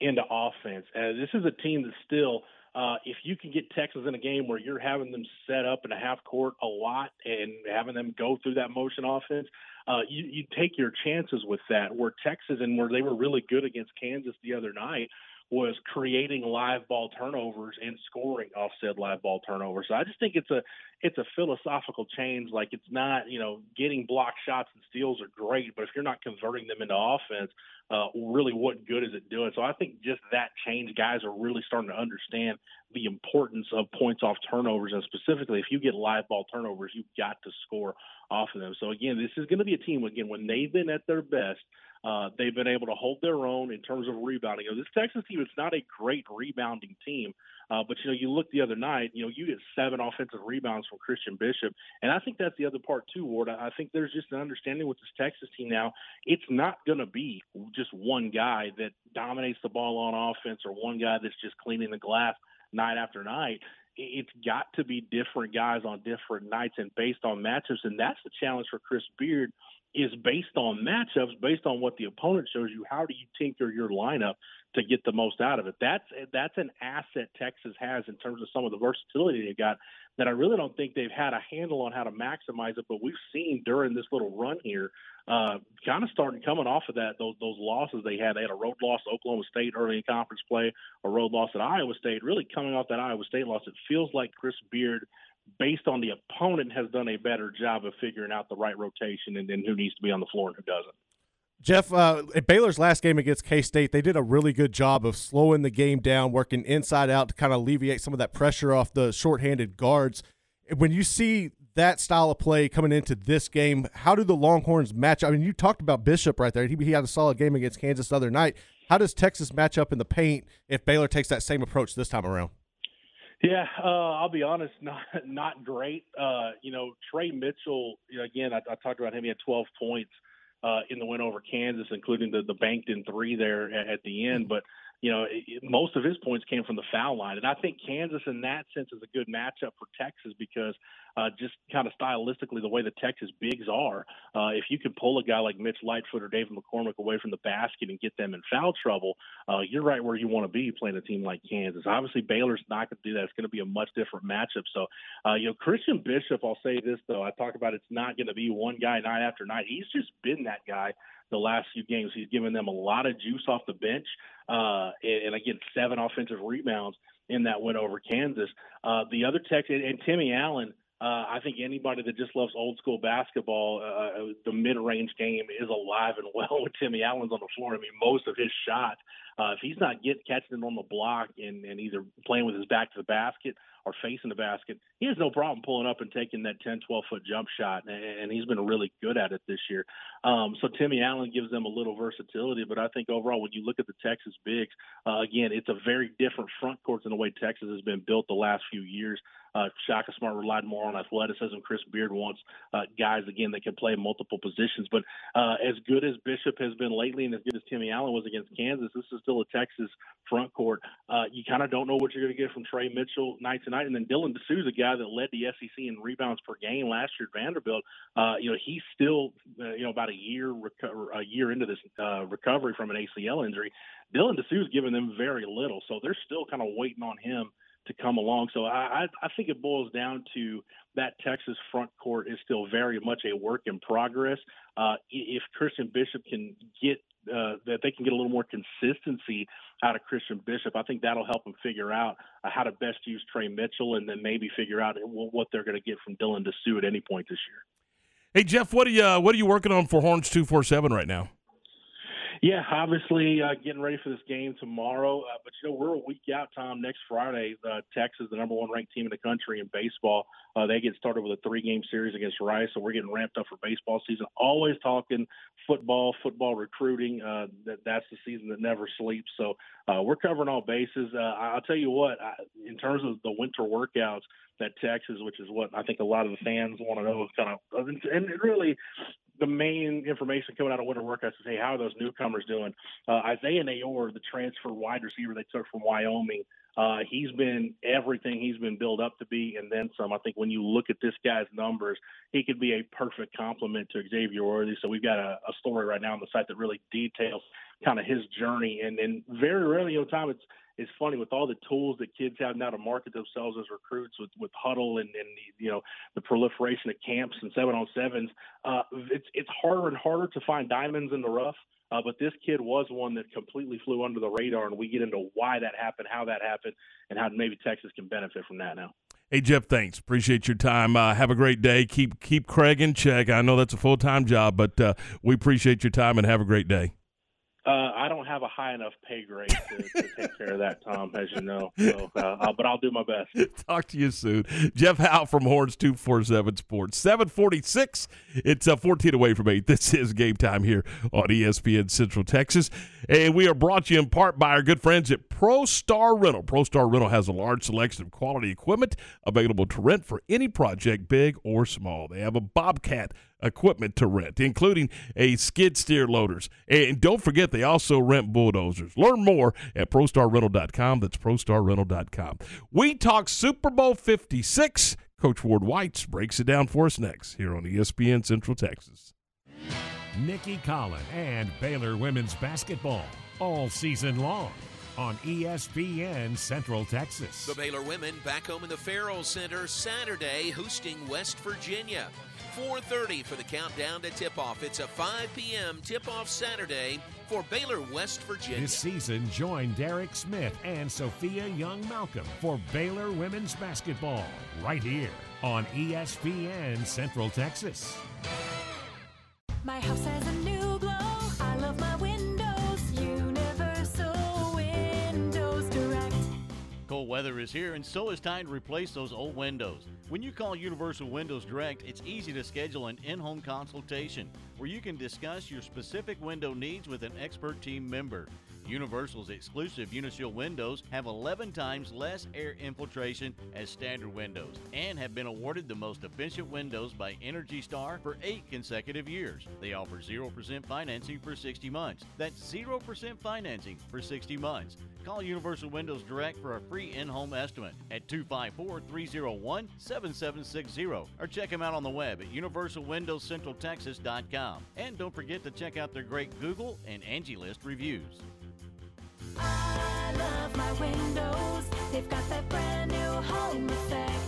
into offense. And this is a team that still – uh, if you can get Texas in a game where you're having them set up in a half court a lot and having them go through that motion offense, uh, you, you take your chances with that. Where Texas and where they were really good against Kansas the other night was creating live ball turnovers and scoring off said live ball turnovers. So I just think it's a it's a philosophical change. Like it's not you know getting block shots and steals are great, but if you're not converting them into offense, uh, really what good is it doing? So I think just that change, guys are really starting to understand the importance of points off turnovers, and specifically if you get live ball turnovers, you've got to score off of them. So again, this is going to be a team again when they've been at their best. Uh, they've been able to hold their own in terms of rebounding. You know, this Texas team is not a great rebounding team, uh, but you know, you look the other night. You know, you get seven offensive rebounds from Christian Bishop, and I think that's the other part too, Ward. I think there's just an understanding with this Texas team now. It's not going to be just one guy that dominates the ball on offense or one guy that's just cleaning the glass night after night it's got to be different guys on different nights and based on matchups. And that's the challenge for Chris Beard is based on matchups, based on what the opponent shows you. How do you tinker your lineup to get the most out of it? That's that's an asset Texas has in terms of some of the versatility they've got that I really don't think they've had a handle on how to maximize it. But we've seen during this little run here, uh, kind of starting coming off of that those those losses they had. They had a road loss to Oklahoma State early in conference play, a road loss at Iowa State. Really coming off that Iowa State loss, it feels like Chris Beard based on the opponent, has done a better job of figuring out the right rotation and then who needs to be on the floor and who doesn't. Jeff, uh, at Baylor's last game against K State, they did a really good job of slowing the game down, working inside out to kind of alleviate some of that pressure off the shorthanded guards. When you see that style of play coming into this game, how do the Longhorns match? I mean, you talked about Bishop right there. He, he had a solid game against Kansas the other night. How does Texas match up in the paint if Baylor takes that same approach this time around? Yeah, uh, I'll be honest, not not great. Uh, you know, Tre Mitchell. Again, I, I, talked about him. He had 12 points uh, in the win over Kansas, including the the banked in three there at, at the end. But you know, it, most of his points came from the foul line. And I think Kansas, in that sense, is a good matchup for Texas because uh, just kind of stylistically, the way the Texas bigs are, uh, if you can pull a guy like Mitch Lightfoot or David McCormick away from the basket and get them in foul trouble, uh, you're right where you want to be playing a team like Kansas. Obviously, Baylor's not going to do that. It's going to be a much different matchup. So, uh, you know, Christian Bishop, I'll say this, though. I talk about it's not going to be one guy night after night. He's just been that guy the last few games. He's given them a lot of juice off the bench, uh, and, and again, seven offensive rebounds in that win over Kansas. Uh, the other Texas and Timmy Allen. Uh, I think anybody that just loves old school basketball, uh, uh the mid range game is alive and well with Timmy Allen's on the floor. I mean, most of his shots, uh, if he's not getting catching it on the block and, and either playing with his back to the basket or facing the basket, he has no problem pulling up and taking that 10, 12 foot jump shot. And, and he's been really good at it this year. Um, so Timmy Allen gives them a little versatility. But I think overall, when you look at the Texas Bigs, uh, again, it's a very different front court than the way Texas has been built the last few years. Uh, Shaka Smart relied more on athleticism. Chris Beard wants uh, guys again that can play multiple positions. But uh, as good as Bishop has been lately, and as good as Timmy Allen was against Kansas, this is still a Texas front court. Uh, you kind of don't know what you're going to get from Tre Mitchell night to night, and then Dylan Disu, the guy that led the SEC in rebounds per game last year at Vanderbilt. Uh, you know, he's still uh, you know about a year reco- a year into this uh, recovery from an ACL injury. Dylan Disu's given them very little, so they're still kind of waiting on him to come along. So I, I think it boils down to that Texas front court is still very much a work in progress. Uh, if Christian Bishop can get uh, that they can get a little more consistency out of Christian Bishop, I think that'll help them figure out uh, how to best use Tre Mitchell, and then maybe figure out what they're going to get from Dylan Disu at any point this year. Hey Jeff, what are you uh, what are you working on for Horns two four seven right now? Yeah, obviously uh, getting ready for this game tomorrow. Uh, but you know we're a week out, Tom. Next Friday, uh, Texas, the number one ranked team in the country in baseball, uh, they get started with a three-game series against Rice. So we're getting ramped up for baseball season. Always talking football, football recruiting. Uh, that that's the season that never sleeps. So uh, we're covering all bases. Uh, I'll tell you what, I, in terms of the winter workouts, that Texas, which is what I think a lot of the fans want to know, kind of, and really the main information coming out of winter workouts is, hey, how are those newcomers doing? Uh, Isaiah Neyor, the transfer wide receiver they took from Wyoming, uh, he's been everything he's been built up to be, and then some. I think when you look at this guy's numbers, he could be a perfect complement to Xavier Worthy. So we've got a, a story right now on the site that really details kind of his journey, and and very rarely, you know, Tom, it's it's funny with all the tools that kids have now to market themselves as recruits with with Hudl and and the, you know the proliferation of camps and seven on sevens. Uh, it's it's harder and harder to find diamonds in the rough. Uh, but this kid was one that completely flew under the radar, and we get into why that happened, how that happened, and how maybe Texas can benefit from that now. Hey Jeff, thanks. Appreciate your time. Uh, have a great day. Keep keep Craig in check. I know that's a full time job, but uh, we appreciate your time and have a great day. I don't have a high enough pay grade to, to take care of that, Tom, as you know. So, uh, but I'll do my best. Talk to you soon. Jeff Howe from Horns 247 Sports. 746. It's uh, 14 away from 8. This is game time here on ESPN Central Texas. And we are brought to you in part by our good friends at Pro Star Rental. Pro Star Rental has a large selection of quality equipment available to rent for any project, big or small. They have a Bobcat equipment to rent, including a skid steer loaders. And don't forget, they also rent bulldozers. Learn more at ProStarRental.com. That's ProStarRental.com. We talk Super Bowl 56. Coach Ward Whites breaks it down for us next here on ESPN Central Texas. Nicki Collen and Baylor women's basketball all season long on ESPN Central Texas. The Baylor women back home in the Ferrell Center Saturday hosting West Virginia. 4:30 for the countdown to tip-off. It's a 5 p.m. tip-off Saturday for Baylor West Virginia. This season, join Derek Smith and Sophia Young Malcolm for Baylor women's basketball right here on ESPN Central Texas. My house has weather is here, and so is time to replace those old windows. When you call Universal Windows Direct, it's easy to schedule an in home consultation where you can discuss your specific window needs with an expert team member. Universal's exclusive Unishield windows have 11 times less air infiltration as standard windows and have been awarded the most efficient windows by Energy Star for eight consecutive years. They offer 0% financing for 60 months. That's 0% financing for 60 months. Call Universal Windows Direct for a free in home estimate at 254 301 7760 or check them out on the web at universalwindowscentraltexas.com. And don't forget to check out their great Google and Angie List reviews. I love my windows. They've got that brand new home effect.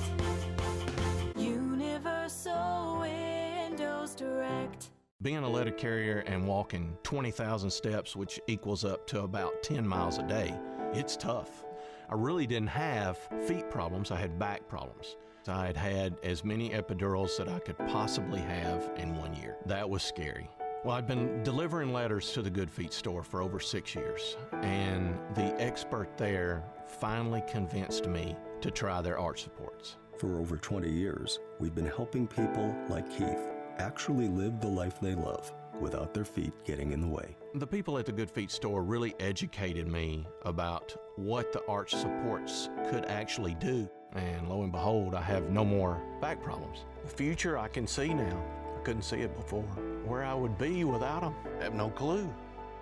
Being a letter carrier and walking 20,000 steps, which equals up to about 10 miles a day, it's tough. I really didn't have feet problems, I had back problems. I had had as many epidurals that I could possibly have in one year. That was scary. Well, I've been delivering letters to the Good Feet store for over six years, and the expert there finally convinced me to try their arch supports. For over 20 years, we've been helping people like Keith actually live the life they love without their feet getting in the way. The people at the Good Feet store really educated me about what the arch supports could actually do. And lo and behold, I have no more back problems. The future I can see now. I couldn't see it before. Where I would be without them, I have no clue.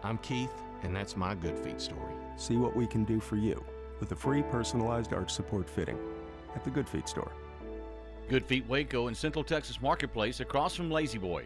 I'm Keith, and that's my Good Feet story. See what we can do for you with a free personalized arch support fitting at the Good Feet store. Good Feet Waco in Central Texas Marketplace across from La-Z-Boy.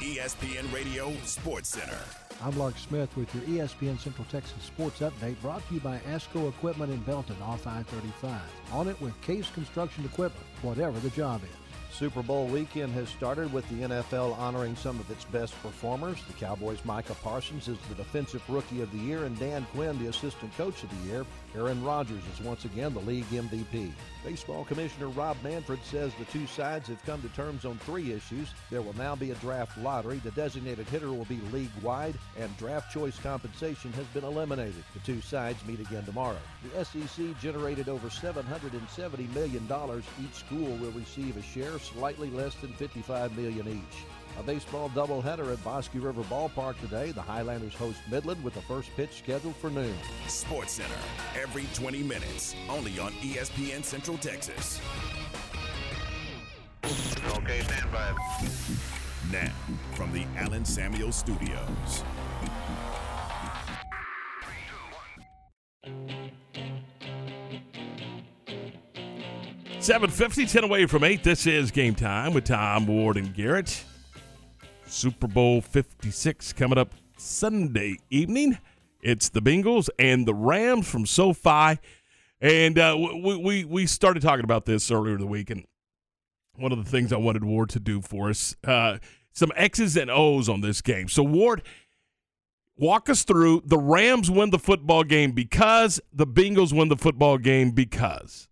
ESPN Radio Sports Center. I'm Lark Smith with your ESPN Central Texas Sports Update brought to you by ASCO Equipment in Belton off I-35. On it with Case Construction Equipment, whatever the job is. Super Bowl weekend has started with the NFL honoring some of its best performers. The Cowboys' Micah Parsons is the Defensive Rookie of the Year, and Dan Quinn, the Assistant Coach of the Year. Aaron Rodgers is once again the league MVP. Baseball Commissioner Rob Manfred says the two sides have come to terms on three issues. There will now be a draft lottery, the designated hitter will be league wide, and draft choice compensation has been eliminated. The two sides meet again tomorrow. The SEC generated over $770 million. Each school will receive a share, slightly less than 55 million each. A baseball doubleheader at Bosque River Ballpark today. The Highlanders host Midland with the first pitch scheduled for noon. Sports Center, every 20 minutes, only on ESPN Central Texas. Okay, stand by. Now, from the Allen Samuel Studios. Seven fifty, ten away from eight. This is game time with Tom Ward and Garrett. Super Bowl fifty six coming up Sunday evening. It's the Bengals and the Rams from SoFi, and uh, we, we we started talking about this earlier in the week, and one of the things I wanted Ward to do for us, uh, some X's and O's on this game. So Ward, walk us through the Rams win the football game because the Bengals win the football game because.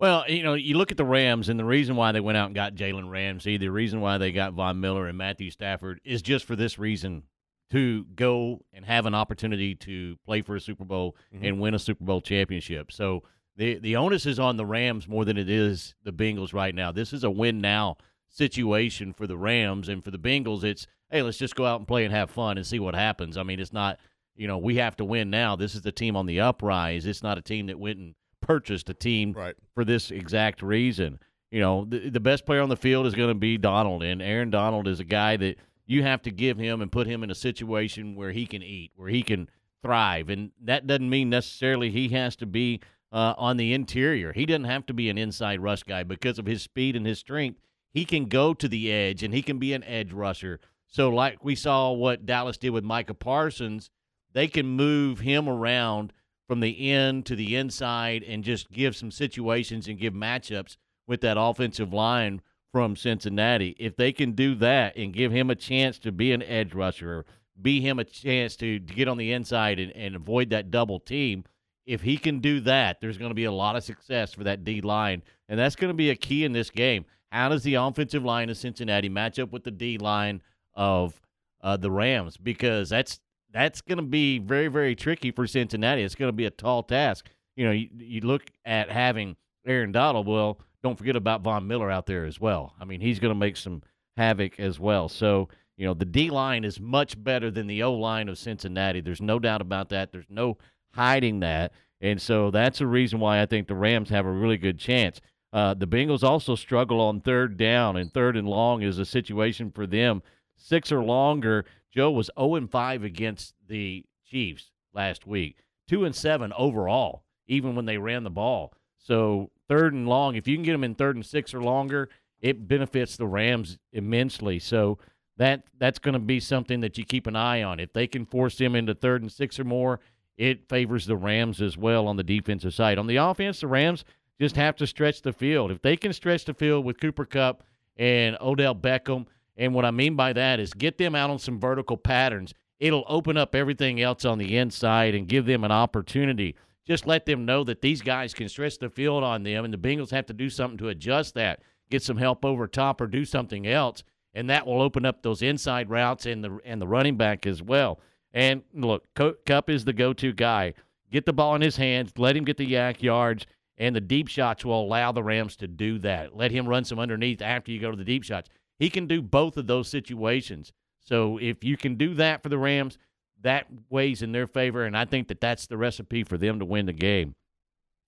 Well, you know, you look at the Rams, and the reason why they went out and got Jalen Ramsey, the reason why they got Von Miller and Matthew Stafford is just for this reason to go and have an opportunity to play for a Super Bowl Mhm. and win a Super Bowl championship. So the the onus is on the Rams more than it is the Bengals right now. This is a win now situation for the Rams and for the Bengals. It's hey, let's just go out and play and have fun and see what happens. I mean, it's not you know we have to win now. This is the team on the uprise. It's not a team that went and purchased a team for this exact reason. You know, the, the best player on the field is going to be Donald, and Aaron Donald is a guy that you have to give him and put him in a situation where he can eat, where he can thrive, and that doesn't mean necessarily he has to be uh, on the interior. He doesn't have to be an inside rush guy because of his speed and his strength. He can go to the edge, and he can be an edge rusher. So, like we saw what Dallas did with Micah Parsons, they can move him around from the end to the inside and just give some situations and give matchups with that offensive line from Cincinnati. If they can do that and give him a chance to be an edge rusher, be him a chance to, to get on the inside and, and avoid that double team, if he can do that, there's going to be a lot of success for that D line. And that's going to be a key in this game. How does the offensive line of Cincinnati match up with the D line of uh, the Rams? Because that's that's going to be very, very tricky for Cincinnati. It's going to be a tall task. You know, you, you look at having Aaron Donald. Well, don't forget about Von Miller out there as well. I mean, he's going to make some havoc as well. So, you know, the D line is much better than the O line of Cincinnati. There's no doubt about that. There's no hiding that. And so that's a reason why I think the Rams have a really good chance. Uh, the Bengals also struggle on third down, and third and long is a situation for them. Six or longer. Joe was 0 and 5 against the Chiefs last week, 2 and 7 overall, even when they ran the ball. So, third and long, if you can get them in third and six or longer, it benefits the Rams immensely. So, that that's going to be something that you keep an eye on. If they can force them into third and six or more, it favors the Rams as well on the defensive side. On the offense, the Rams just have to stretch the field. If they can stretch the field with Cooper Kupp and Odell Beckham, and what I mean by that is get them out on some vertical patterns. It'll open up everything else on the inside and give them an opportunity. Just let them know that these guys can stretch the field on them, and the Bengals have to do something to adjust that, get some help over top, or do something else, and that will open up those inside routes and the and the running back as well. And look, Kupp is the go-to guy. Get the ball in his hands, let him get the YAC yards, and the deep shots will allow the Rams to do that. Let him run some underneath after you go to the deep shots. He can do both of those situations. So if you can do that for the Rams, that weighs in their favor, and I think that that's the recipe for them to win the game.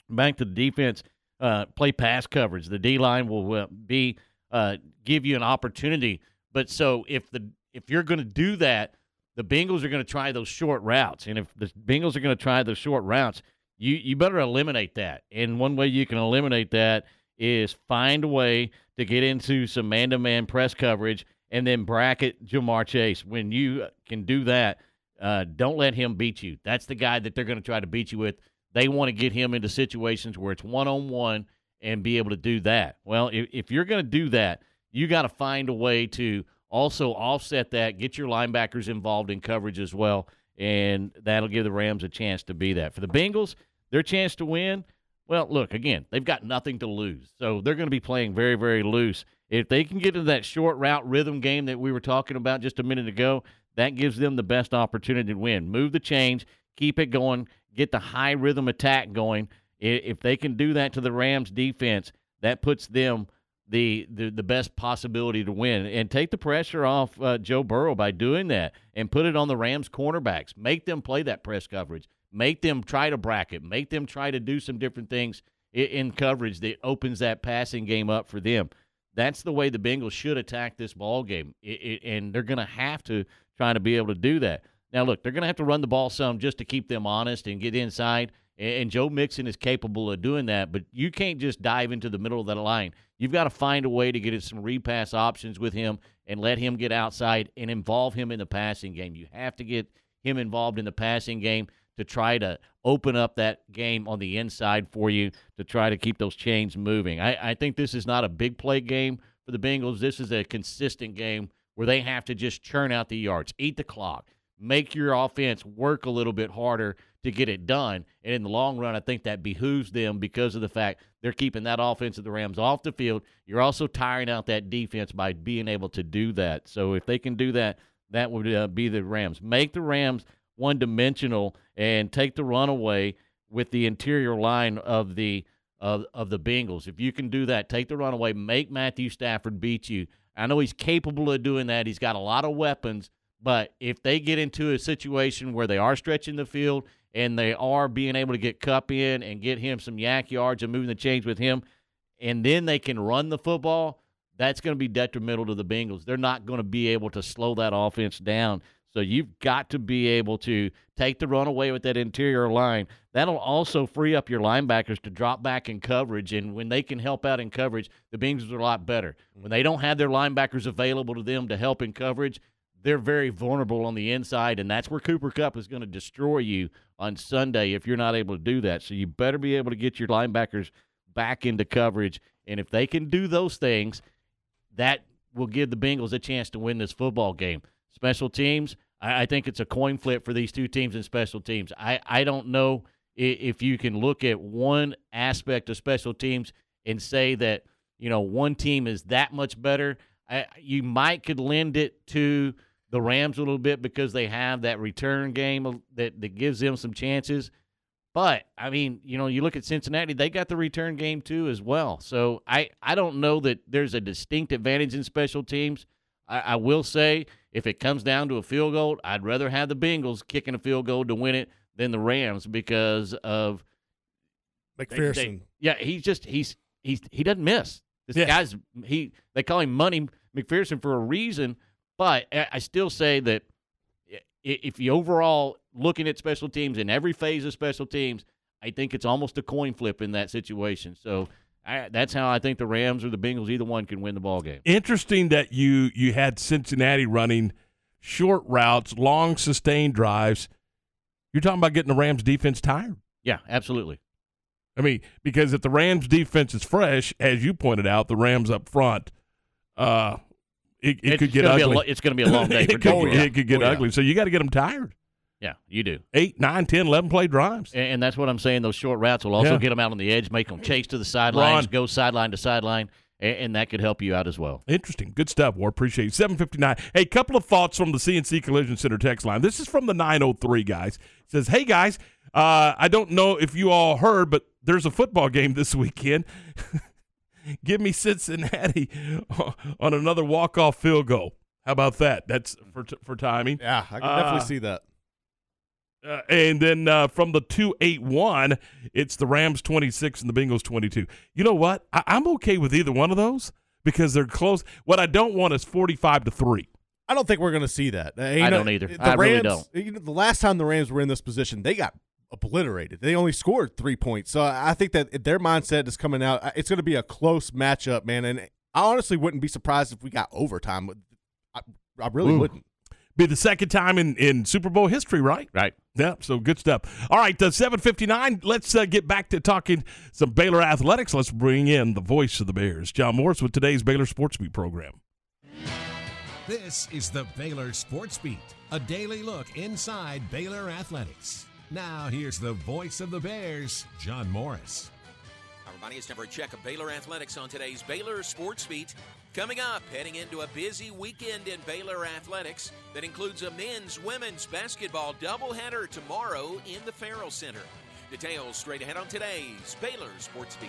Back to the defense, uh, play pass coverage. The D line will uh, be uh, give you an opportunity, but so if the if you're going to do that, the Bengals are going to try those short routes, and if the Bengals are going to try those short routes, you you better eliminate that. And one way you can eliminate that is find a way to get into some man-to-man press coverage and then bracket Ja'Marr Chase. When you can do that, uh, don't let him beat you. That's the guy that they're going to try to beat you with. They want to get him into situations where it's one-on-one and be able to do that. Well, if, if you're going to do that, you got to find a way to also offset that, get your linebackers involved in coverage as well, and that'll give the Rams a chance to be that. For the Bengals, their chance to win, well, look, again, they've got nothing to lose. So they're going to be playing very, very loose. If they can get into that short route rhythm game that we were talking about just a minute ago, that gives them the best opportunity to win. Move the change, keep it going, get the high rhythm attack going. If they can do that to the Rams defense, that puts them the the, the best possibility to win. And take the pressure off uh, Joe Burrow by doing that and put it on the Rams cornerbacks. Make them play that press coverage. Make them try to bracket. Make them try to do some different things in, coverage that opens that passing game up for them. That's the way the Bengals should attack this ball game, it, it, and they're going to have to try to be able to do that. Now, look, they're going to have to run the ball some just to keep them honest and get inside. And, Joe Mixon is capable of doing that, but you can't just dive into the middle of that line. You've got to find a way to get some repass options with him and let him get outside and involve him in the passing game. You have to get him involved in the passing game to try to open up that game on the inside for you to try to keep those chains moving. I, I think this is not a big play game for the Bengals. This is a consistent game where they have to just churn out the yards, eat the clock, make your offense work a little bit harder to get it done. And in the long run, I think that behooves them because of the fact they're keeping that offense of the Rams off the field. You're also tiring out that defense by being able to do that. So if they can do that, that would uh, be the Rams. Make the Rams one dimensional and take the runaway with the interior line of the of, of the Bengals. If you can do that, take the runaway, make Matthew Stafford beat you. I know he's capable of doing that. He's got a lot of weapons, but if they get into a situation where they are stretching the field and they are being able to get Kupp in and get him some YAC yards and moving the chains with him, and then they can run the football, that's going to be detrimental to the Bengals. They're not going to be able to slow that offense down. So you've got to be able to take the run away with that interior line. That'll also free up your linebackers to drop back in coverage. And when they can help out in coverage, the Bengals are a lot better. When they don't have their linebackers available to them to help in coverage, they're very vulnerable on the inside, and that's where Cooper Kupp is going to destroy you on Sunday if you're not able to do that. So you better be able to get your linebackers back into coverage. And if they can do those things, that will give the Bengals a chance to win this football game. Special teams, I, I think it's a coin flip for these two teams in special teams. I, I don't know if you can look at one aspect of special teams and say that you know one team is that much better. I, you might could lend it to the Rams a little bit because they have that return game that that gives them some chances. But I mean, you know, you look at Cincinnati; they got the return game too as well. So I I don't know that there's a distinct advantage in special teams. I, I will say if it comes down to a field goal, I'd rather have the Bengals kicking a field goal to win it than the Rams because of McPherson. They, they, yeah, he's just he's he's he doesn't miss. This guy's he they call him Money McPherson for a reason, but I I still say that if you overall looking at special teams in every phase of special teams, I think it's almost a coin flip in that situation. So I, that's how I think the Rams or the Bengals, either one, can win the ball game. Interesting that you you had Cincinnati running short routes, long sustained drives. You're talking about getting the Rams defense tired. Yeah, absolutely. I mean, because if the Rams defense is fresh, as you pointed out, the Rams up front, uh, it, it could get gonna be a ugly. lo- it's gonna be a long day it, for could, it could get Oh, yeah. ugly. So you got to get them tired. Yeah, you do. Eight, nine, 10, 11 play drives. And, and that's what I'm saying. Those short routes will also Yeah. get them out on the edge, make them chase to the sidelines, go sideline to sideline, and, and that could help you out as well. Interesting. Good stuff, War. Appreciate it. 759. Hey, couple of thoughts from the CNC Collision Center text line. This is from the 903, guys. It says, Hey, guys, uh, I don't know if you all heard, but there's a football game this weekend. Give me Cincinnati on another walk-off field goal. How about that? That's for, for timing. Yeah, I can Uh, definitely see that. Uh, and then uh, from the 281, it's the Rams 26 and the Bengals 22. You know what? I- I'm okay with either one of those because they're close. What I don't want is 45 to 3. I don't think we're going to see that. Uh, I know, don't either. The I Rams, really don't. You know, the last time the Rams were in this position, they got obliterated. They only scored three points. So I think that their mindset is coming out. It's going to be a close matchup, man. And I honestly wouldn't be surprised if we got overtime. I, I really Ooh. wouldn't. Be the second time in, in Super Bowl history, right? Right. Yeah, so good stuff. All right, uh, 759. Let's uh, get back to talking some Baylor athletics. Let's bring in the voice of the Bears, John Morris, with today's Baylor Sports Beat program. This is the Baylor Sports Beat, a daily look inside Baylor athletics. Now, here's the voice of the Bears, John Morris. Everybody, it's time for a check of Baylor athletics on today's Baylor Sports Beat. Coming up, heading into a busy weekend in Baylor athletics that includes a men's women's basketball doubleheader tomorrow in the Ferrell Center. Details straight ahead on today's Baylor Sports Beat.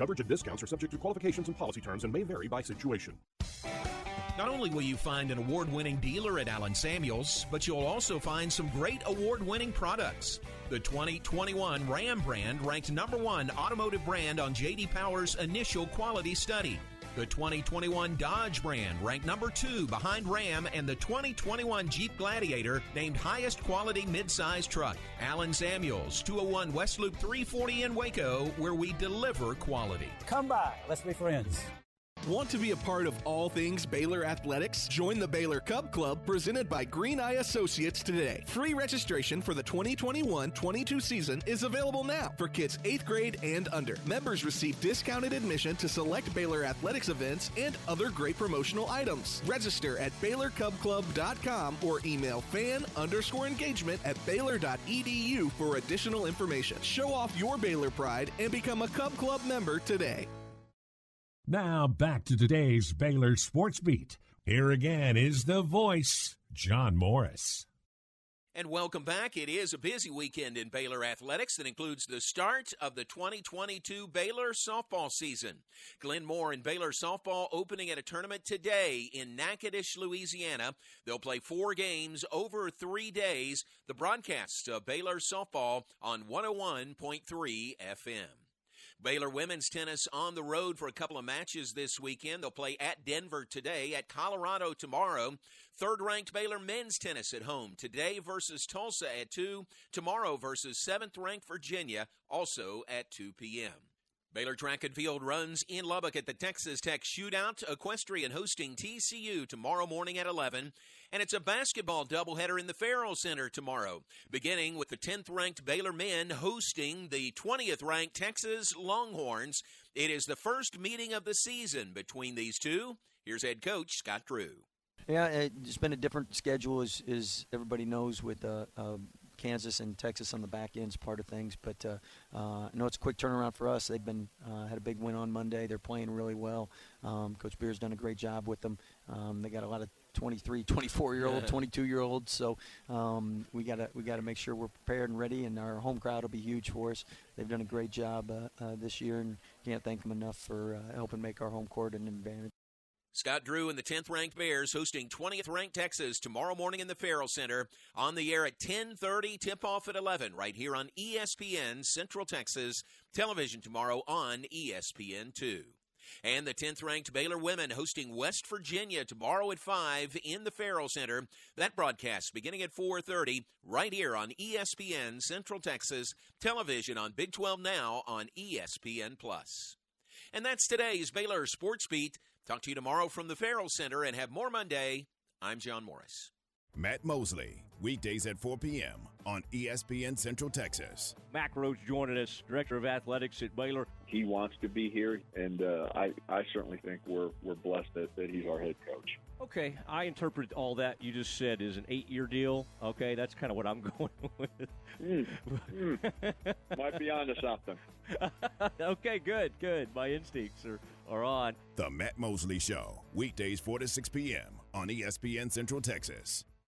Coverage and discounts are subject to qualifications and policy terms and may vary by situation. Not only will you find an award winning dealer at Allen Samuels, but you'll also find some great award winning products. The 2021 Ram brand ranked number one automotive brand on JD Power's initial quality study. The 2021 Dodge brand ranked number two behind Ram, and the 2021 Jeep Gladiator named highest quality midsize truck. Allen Samuels, 201 West Loop 340 in Waco, where we deliver quality. Come by. Let's be friends. Want to be a part of all things Baylor athletics? Join the Baylor Cub Club presented by Green Eye Associates today. Free registration for the 2021-22 season is available now for kids 8th grade and under. Members receive discounted admission to select Baylor athletics events and other great promotional items. Register at BaylorCubClub.com or email fan underscore engagement at Baylor.edu for additional information. Show off your Baylor pride and become a Cub Club member today. Now back to today's Baylor Sports Beat. Here again is the voice, John Morris. And welcome back. It is a busy weekend in Baylor athletics that includes the start of the 2022 Baylor softball season. Glenn Moore and Baylor softball opening at a tournament today in Natchitoches, Louisiana. They'll play four games over three days. The broadcast of Baylor softball on 101.3 FM. Baylor women's tennis on the road for a couple of matches this weekend. They'll play at Denver today, at Colorado tomorrow. Third ranked Baylor men's tennis at home today versus Tulsa at 2, tomorrow versus seventh ranked Virginia, also at 2 p.m. Baylor Track and Field runs in Lubbock at the Texas Tech Shootout. Equestrian hosting TCU tomorrow morning at 11. And it's a basketball doubleheader in the Ferrell Center tomorrow, beginning with the 10th ranked Baylor men hosting the 20th ranked Texas Longhorns. It is the first meeting of the season between these two. Here's head coach Scott Drew. Yeah, it's been a different schedule, as, as everybody knows, with uh, uh, Kansas and Texas on the back ends part of things. But uh, uh, I know it's a quick turnaround for us. They've been uh, had a big win on Monday. They're playing really well. Um, Coach Beard's done a great job with them. Um, they got a lot of 23, 24 year old, 22 year old. So um, we got to we got to make sure we're prepared and ready, and our home crowd will be huge for us. They've done a great job uh, uh, this year, and can't thank them enough for uh, helping make our home court an advantage. Scott Drew and the 10th ranked Bears hosting 20th ranked Texas tomorrow morning in the Ferrell Center on the air at 10:30 tip off at 11 right here on ESPN Central Texas television tomorrow on E ESPN2. And the 10th ranked Baylor women hosting West Virginia tomorrow at 5 in the Ferrell Center. That broadcast beginning at 4:30 right here on ESPN Central Texas television on Big 12 Now on ESPN Plus. And that's today's Baylor Sports Beat. Talk to you tomorrow from the Ferrell Center and have more Monday. I'm John Morris. Matt Mosley, weekdays at 4 p.m. on ESPN Central Texas. Mack Rhoades joining us, director of athletics at Baylor. He wants to be here, and uh, I, I certainly think we're, we're blessed that, that he's our head coach. Okay, I interpret all that you just said as an eight-year deal. Okay, that's kind of what I'm going with. Mm, mm. Might be on onto something. okay, good, good. My instincts are, are on. The Matt Mosley Show, weekdays 4 to 6 p.m. on ESPN Central Texas.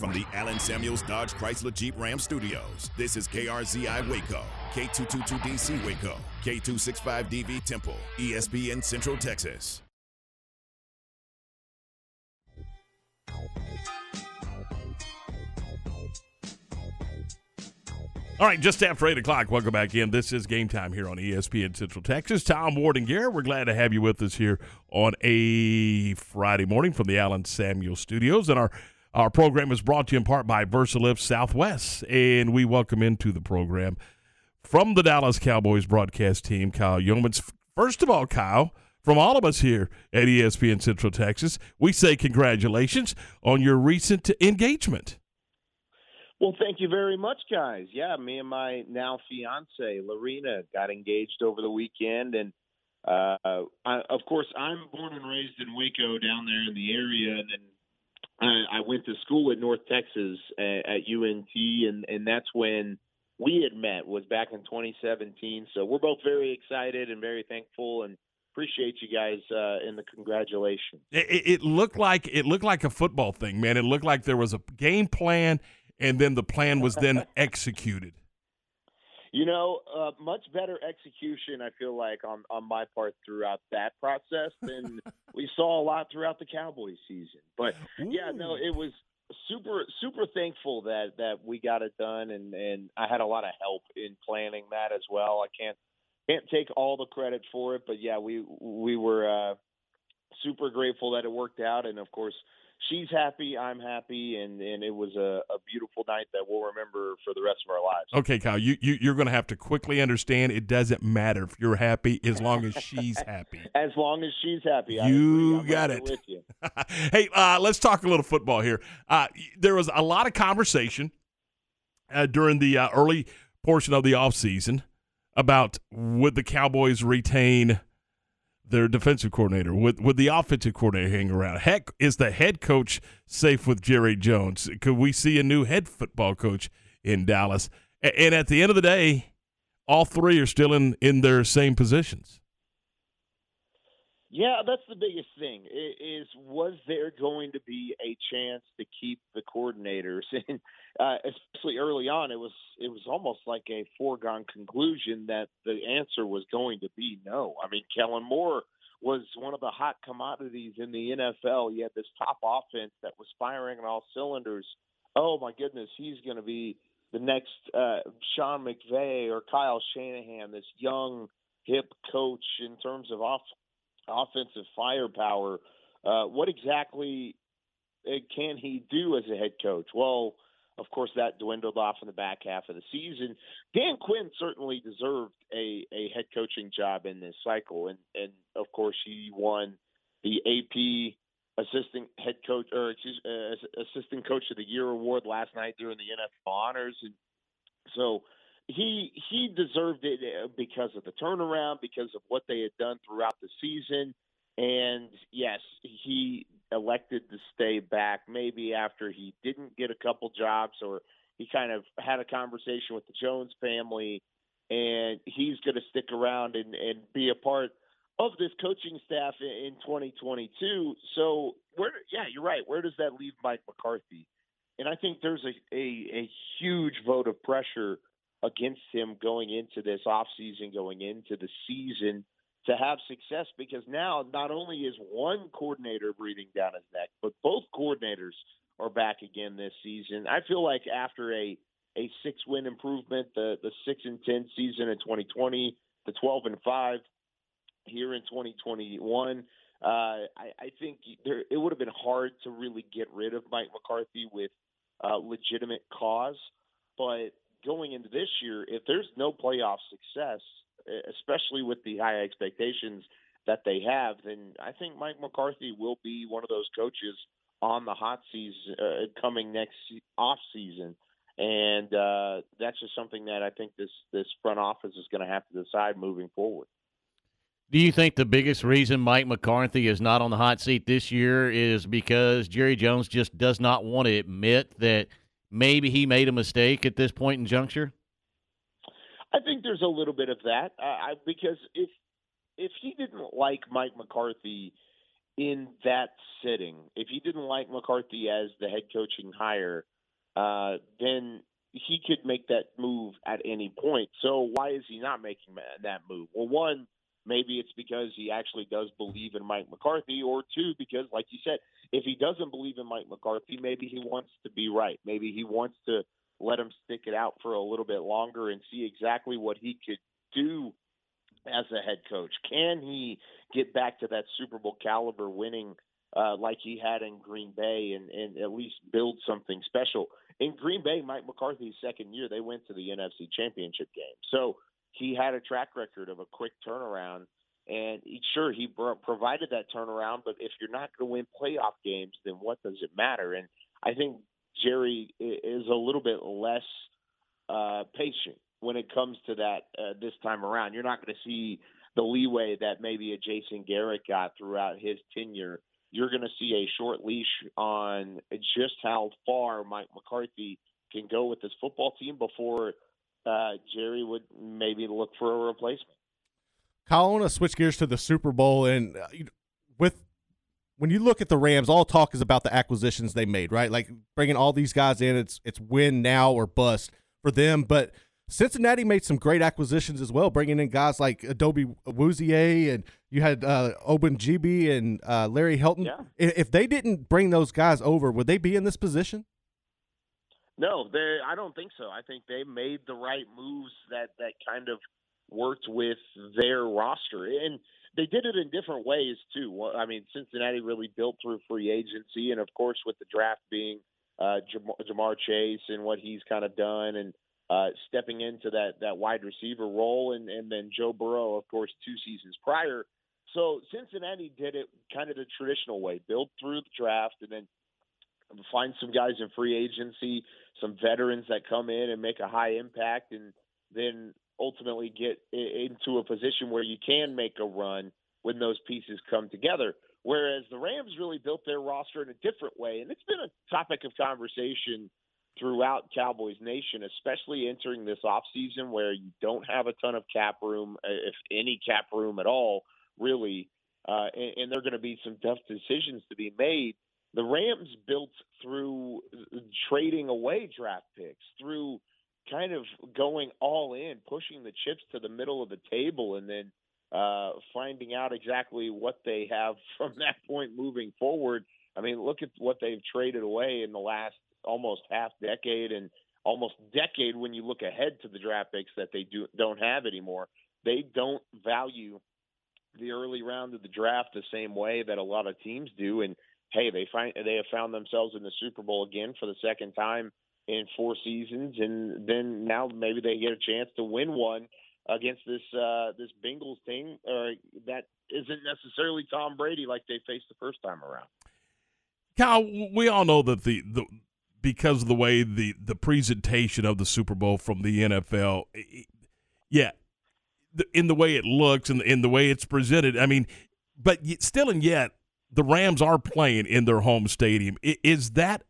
From the Allen Samuels Dodge Chrysler Jeep Ram Studios, this is KRZI Waco, K222DC Waco, K265DV Temple, ESPN Central Texas. All right, just after 8 o'clock, welcome back in. This is game time here on ESPN Central Texas. Tom Ward and Garrett, we're glad to have you with us here on a Friday morning from the Allen Samuel Studios. And our, our program is brought to you in part by VersaLift Southwest. And we welcome into the program from the Dallas Cowboys broadcast team, Kyle Youmans. First of all, Kyle, from all of us here at ESPN Central Texas, we say congratulations on your recent engagement. Well, thank you very much, guys. Yeah, me and my now fiance, Lorena, got engaged over the weekend, and uh, I, of course, I'm born and raised in Waco, down there in the area, and then I, I went to school at North Texas at, at UNT, and and that's when we had met was back in 2017. So we're both very excited and very thankful, and appreciate you guys uh, in the congratulations. It, it looked like it looked like a football thing, man. It looked like there was a game plan and then the plan was then executed. You know, uh, much better execution. I feel like on on my part throughout that process than we saw a lot throughout the Cowboys season. But Ooh. yeah, no, it was super super thankful that that we got it done, and and I had a lot of help in planning that as well. I can't can't take all the credit for it, but yeah, we we were uh, super grateful that it worked out, and of course she's happy, I'm happy, and and it was a, a beautiful night that we'll remember for the rest of our lives. Okay, Kyle, you, you you're going to have to quickly understand it doesn't matter if you're happy as long as she's happy. as long as she's happy, you got it. With you. hey, uh, let's talk a little football here. Uh, there was a lot of conversation uh, during the uh, early portion of the offseason about would the Cowboys retain their defensive coordinator? Would would the offensive coordinator hang around? Heck, is the head coach safe with Jerry Jones? Could we see a new head football coach in Dallas? And at the end of the day, all three are still in in their same positions. Yeah, that's the biggest thing. Is was there going to be a chance to keep the coordinators? And uh, especially early on, it was it was almost like a foregone conclusion that the answer was going to be no. I mean, Kellen Moore was one of the hot commodities in the NFL. He had this top offense that was firing on all cylinders. Oh my goodness, he's going to be the next uh, Sean McVay or Kyle Shanahan, this young hip coach in terms of off offensive firepower. Uh, what exactly uh, can he do as a head coach? Well, of course, that dwindled off in the back half of the season. Dan Quinn certainly deserved a, a head coaching job in this cycle, and and of course he won the AP assistant head coach or uh, assistant coach of the year award last night during the NFL honors, and so he he deserved it uh, because of the turnaround, because of what they had done throughout the season, and yes, he elected to stay back. Maybe after he didn't get a couple jobs, or he kind of had a conversation with the Jones family, and he's going to stick around and and be a part of this coaching staff in 2022. So where, yeah, you're right. Where does that leave Mike McCarthy? And I think there's a, a, a huge vote of pressure against him going into this offseason, going into the season to have success because now not only is one coordinator breathing down his neck, but both coordinators are back again this season. I feel like after a a six win improvement, the the six and ten season in 2020, the 12 and five here in 2021. Uh, I, I think there, it would have been hard to really get rid of Mike McCarthy with uh, legitimate cause. But going into this year, if there's no playoff success, especially with the high expectations that they have, then I think Mike McCarthy will be one of those coaches on the hot season uh, coming next off season. And uh, that's just something that I think this this front office is going to have to decide moving forward. Do you think the biggest reason Mike McCarthy is not on the hot seat this year is because Jerry Jones just does not want to admit that maybe he made a mistake at this point in juncture? I think there's a little bit of that uh, because if if he didn't like Mike McCarthy in that sitting, if he didn't like McCarthy as the head coaching hire, uh, then he could make that move at any point. So why is he not making that move? Well, one Maybe it's because he actually does believe in Mike McCarthy, or two, because, like you said, if he doesn't believe in Mike McCarthy, maybe he wants to be right. Maybe he wants to let him stick it out for a little bit longer and see exactly what he could do as a head coach. Can he get back to that Super Bowl caliber winning uh, like he had in Green Bay and, and at least build something special? In Green Bay, Mike McCarthy's second year, they went to the NFC Championship game. So he had a track record of a quick turnaround. And he, sure, he provided that turnaround, but if you're not going to win playoff games, then what does it matter? And I think Jerry is a little bit less uh, patient when it comes to that uh, this time around. You're not going to see the leeway that maybe a Jason Garrett got throughout his tenure. You're going to see a short leash on just how far Mike McCarthy can go with this football team before uh, Jerry would maybe look for a replacement. Kyle, I want to switch gears to the Super Bowl, and uh, with when you look at the Rams, all talk is about the acquisitions they made, right? Like bringing all these guys in, it's it's win now or bust for them. But Cincinnati made some great acquisitions as well, bringing in guys like Chidobe Awuzie and you had uh, GB and uh, Larry Helton. Yeah. If they didn't bring those guys over, would they be in this position? No, they. I don't think so. I think they made the right moves that that kind of worked with their roster, and they did it in different ways too. I mean, Cincinnati really built through free agency, and of course, with the draft being uh, Ja'Marr Chase and what he's kind of done, and uh, stepping into that that wide receiver role, and and then Joe Burrow, of course, two seasons prior. So Cincinnati did it kind of the traditional way, build through the draft, and then find some guys in free agency, some veterans that come in and make a high impact, and then ultimately get into a position where you can make a run when those pieces come together. Whereas the Rams really built their roster in a different way, and it's been a topic of conversation throughout Cowboys Nation, especially entering this offseason where you don't have a ton of cap room, if any cap room at all, really. Uh, and, and there are going to be some tough decisions to be made the Rams built through trading away draft picks, through kind of going all in, pushing the chips to the middle of the table, and then uh, finding out exactly what they have from that point moving forward. I mean, look at what they've traded away in the last almost half decade and almost decade when you look ahead to the draft picks that they do don't have anymore. They don't value the early round of the draft the same way that a lot of teams do, and hey, they find they have found themselves in the Super Bowl again for the second time in four seasons, and then now maybe they get a chance to win one against this uh, this Bengals team uh, that isn't necessarily Tom Brady like they faced the first time around. Kyle, we all know that the, the because of the way the the presentation of the Super Bowl from the NFL, yeah, in the way it looks and in the way it's presented. I mean, but still and yet, the Rams are playing in their home stadium. Is that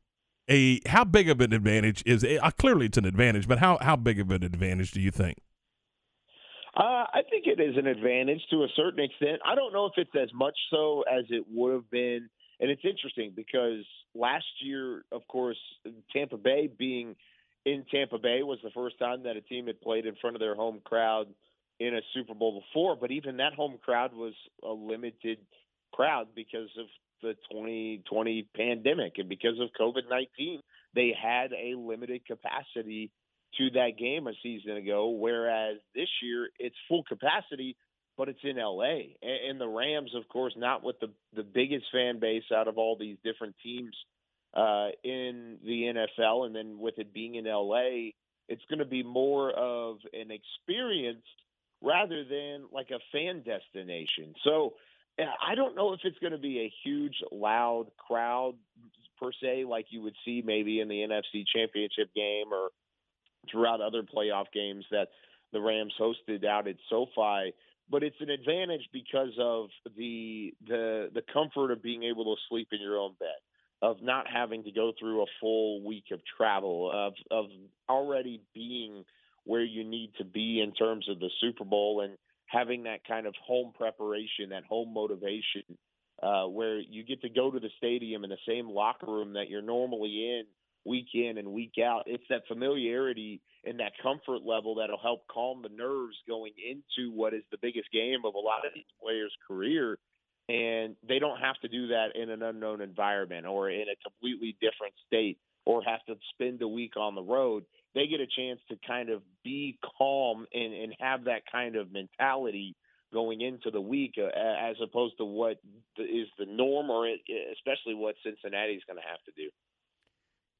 a how big of an advantage is it? Uh, clearly it's an advantage, but how how big of an advantage do you think? Uh, I think it is an advantage to a certain extent. I don't know if it's as much so as it would have been. And it's interesting because last year, of course, Tampa Bay being in Tampa Bay was the first time that a team had played in front of their home crowd in a Super Bowl before. But even that home crowd was a limited crowd because of the 2020 pandemic and because of COVID 19, they had a limited capacity to that game a season ago. Whereas this year it's full capacity, but it's in LA. And, the Rams, of course, not with the the biggest fan base out of all these different teams uh, in the NFL, and then with it being in LA, it's going to be more of an experience rather than like a fan destination. So I don't know if it's going to be a huge, loud crowd per se, like you would see maybe in the NFC Championship game or throughout other playoff games that the Rams hosted out at SoFi. But it's an advantage because of the the the comfort of being able to sleep in your own bed, of not having to go through a full week of travel, of of already being where you need to be in terms of the Super Bowl and having that kind of home preparation, that home motivation, uh, where you get to go to the stadium in the same locker room that you're normally in week in and week out. It's that familiarity and that comfort level that'll help calm the nerves going into what is the biggest game of a lot of these players' career. And they don't have to do that in an unknown environment or in a completely different state or have to spend a week on the road. They get a chance to kind of be calm and, and have that kind of mentality going into the week uh, as opposed to what is the norm or especially what Cincinnati is going to have to do.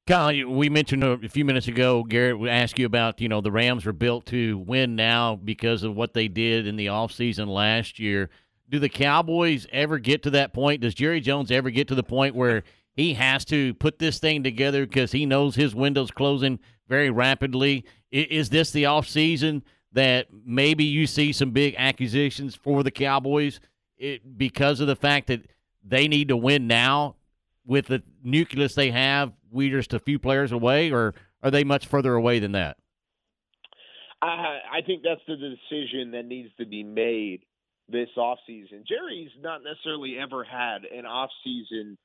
Kyle, we mentioned a few minutes ago, Garrett, we asked you about, you know, the Rams were built to win now because of what they did in the offseason last year. Do the Cowboys ever get to that point? Does Jerry Jones ever get to the point where he has to put this thing together because he knows his window's closing very rapidly? Is this the offseason that maybe you see some big acquisitions for the Cowboys it, because of the fact that they need to win now with the nucleus they have, we're just a few players away, or are they much further away than that? I think that's the decision that needs to be made this offseason. Jerry's not necessarily ever had an offseason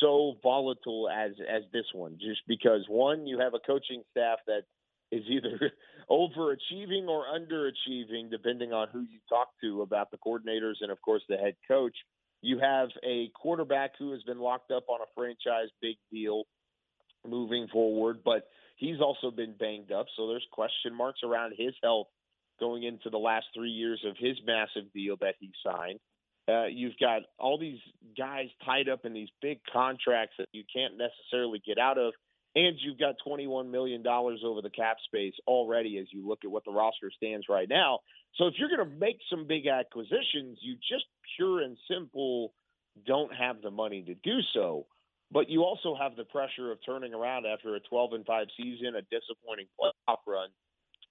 so volatile as as this one, just because one, you have a coaching staff that is either overachieving or underachieving, depending on who you talk to about the coordinators and, of course, the head coach. You have a quarterback who has been locked up on a franchise big deal moving forward, but he's also been banged up. So there's question marks around his health going into the last three years of his massive deal that he signed. Uh, you've got all these guys tied up in these big contracts that you can't necessarily get out of. And you've got $21 million over the cap space already as you look at what the roster stands right now. So if you're going to make some big acquisitions, you just pure and simple don't have the money to do so. But you also have the pressure of turning around after a 12 and 5 season, a disappointing playoff run,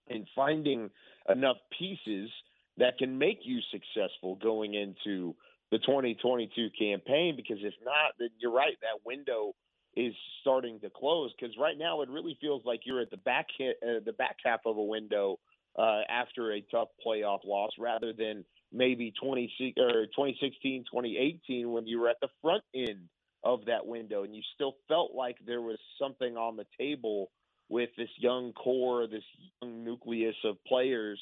and finding enough pieces that can make you successful going into the 2022 campaign. Because if not, then you're right, that window is starting to close. Because right now, it really feels like you're at the back hit, uh, the back half of a window uh, after a tough playoff loss, rather than maybe 20 or 2016, 2018 when you were at the front end of that window and you still felt like there was something on the table with this young core, this young nucleus of players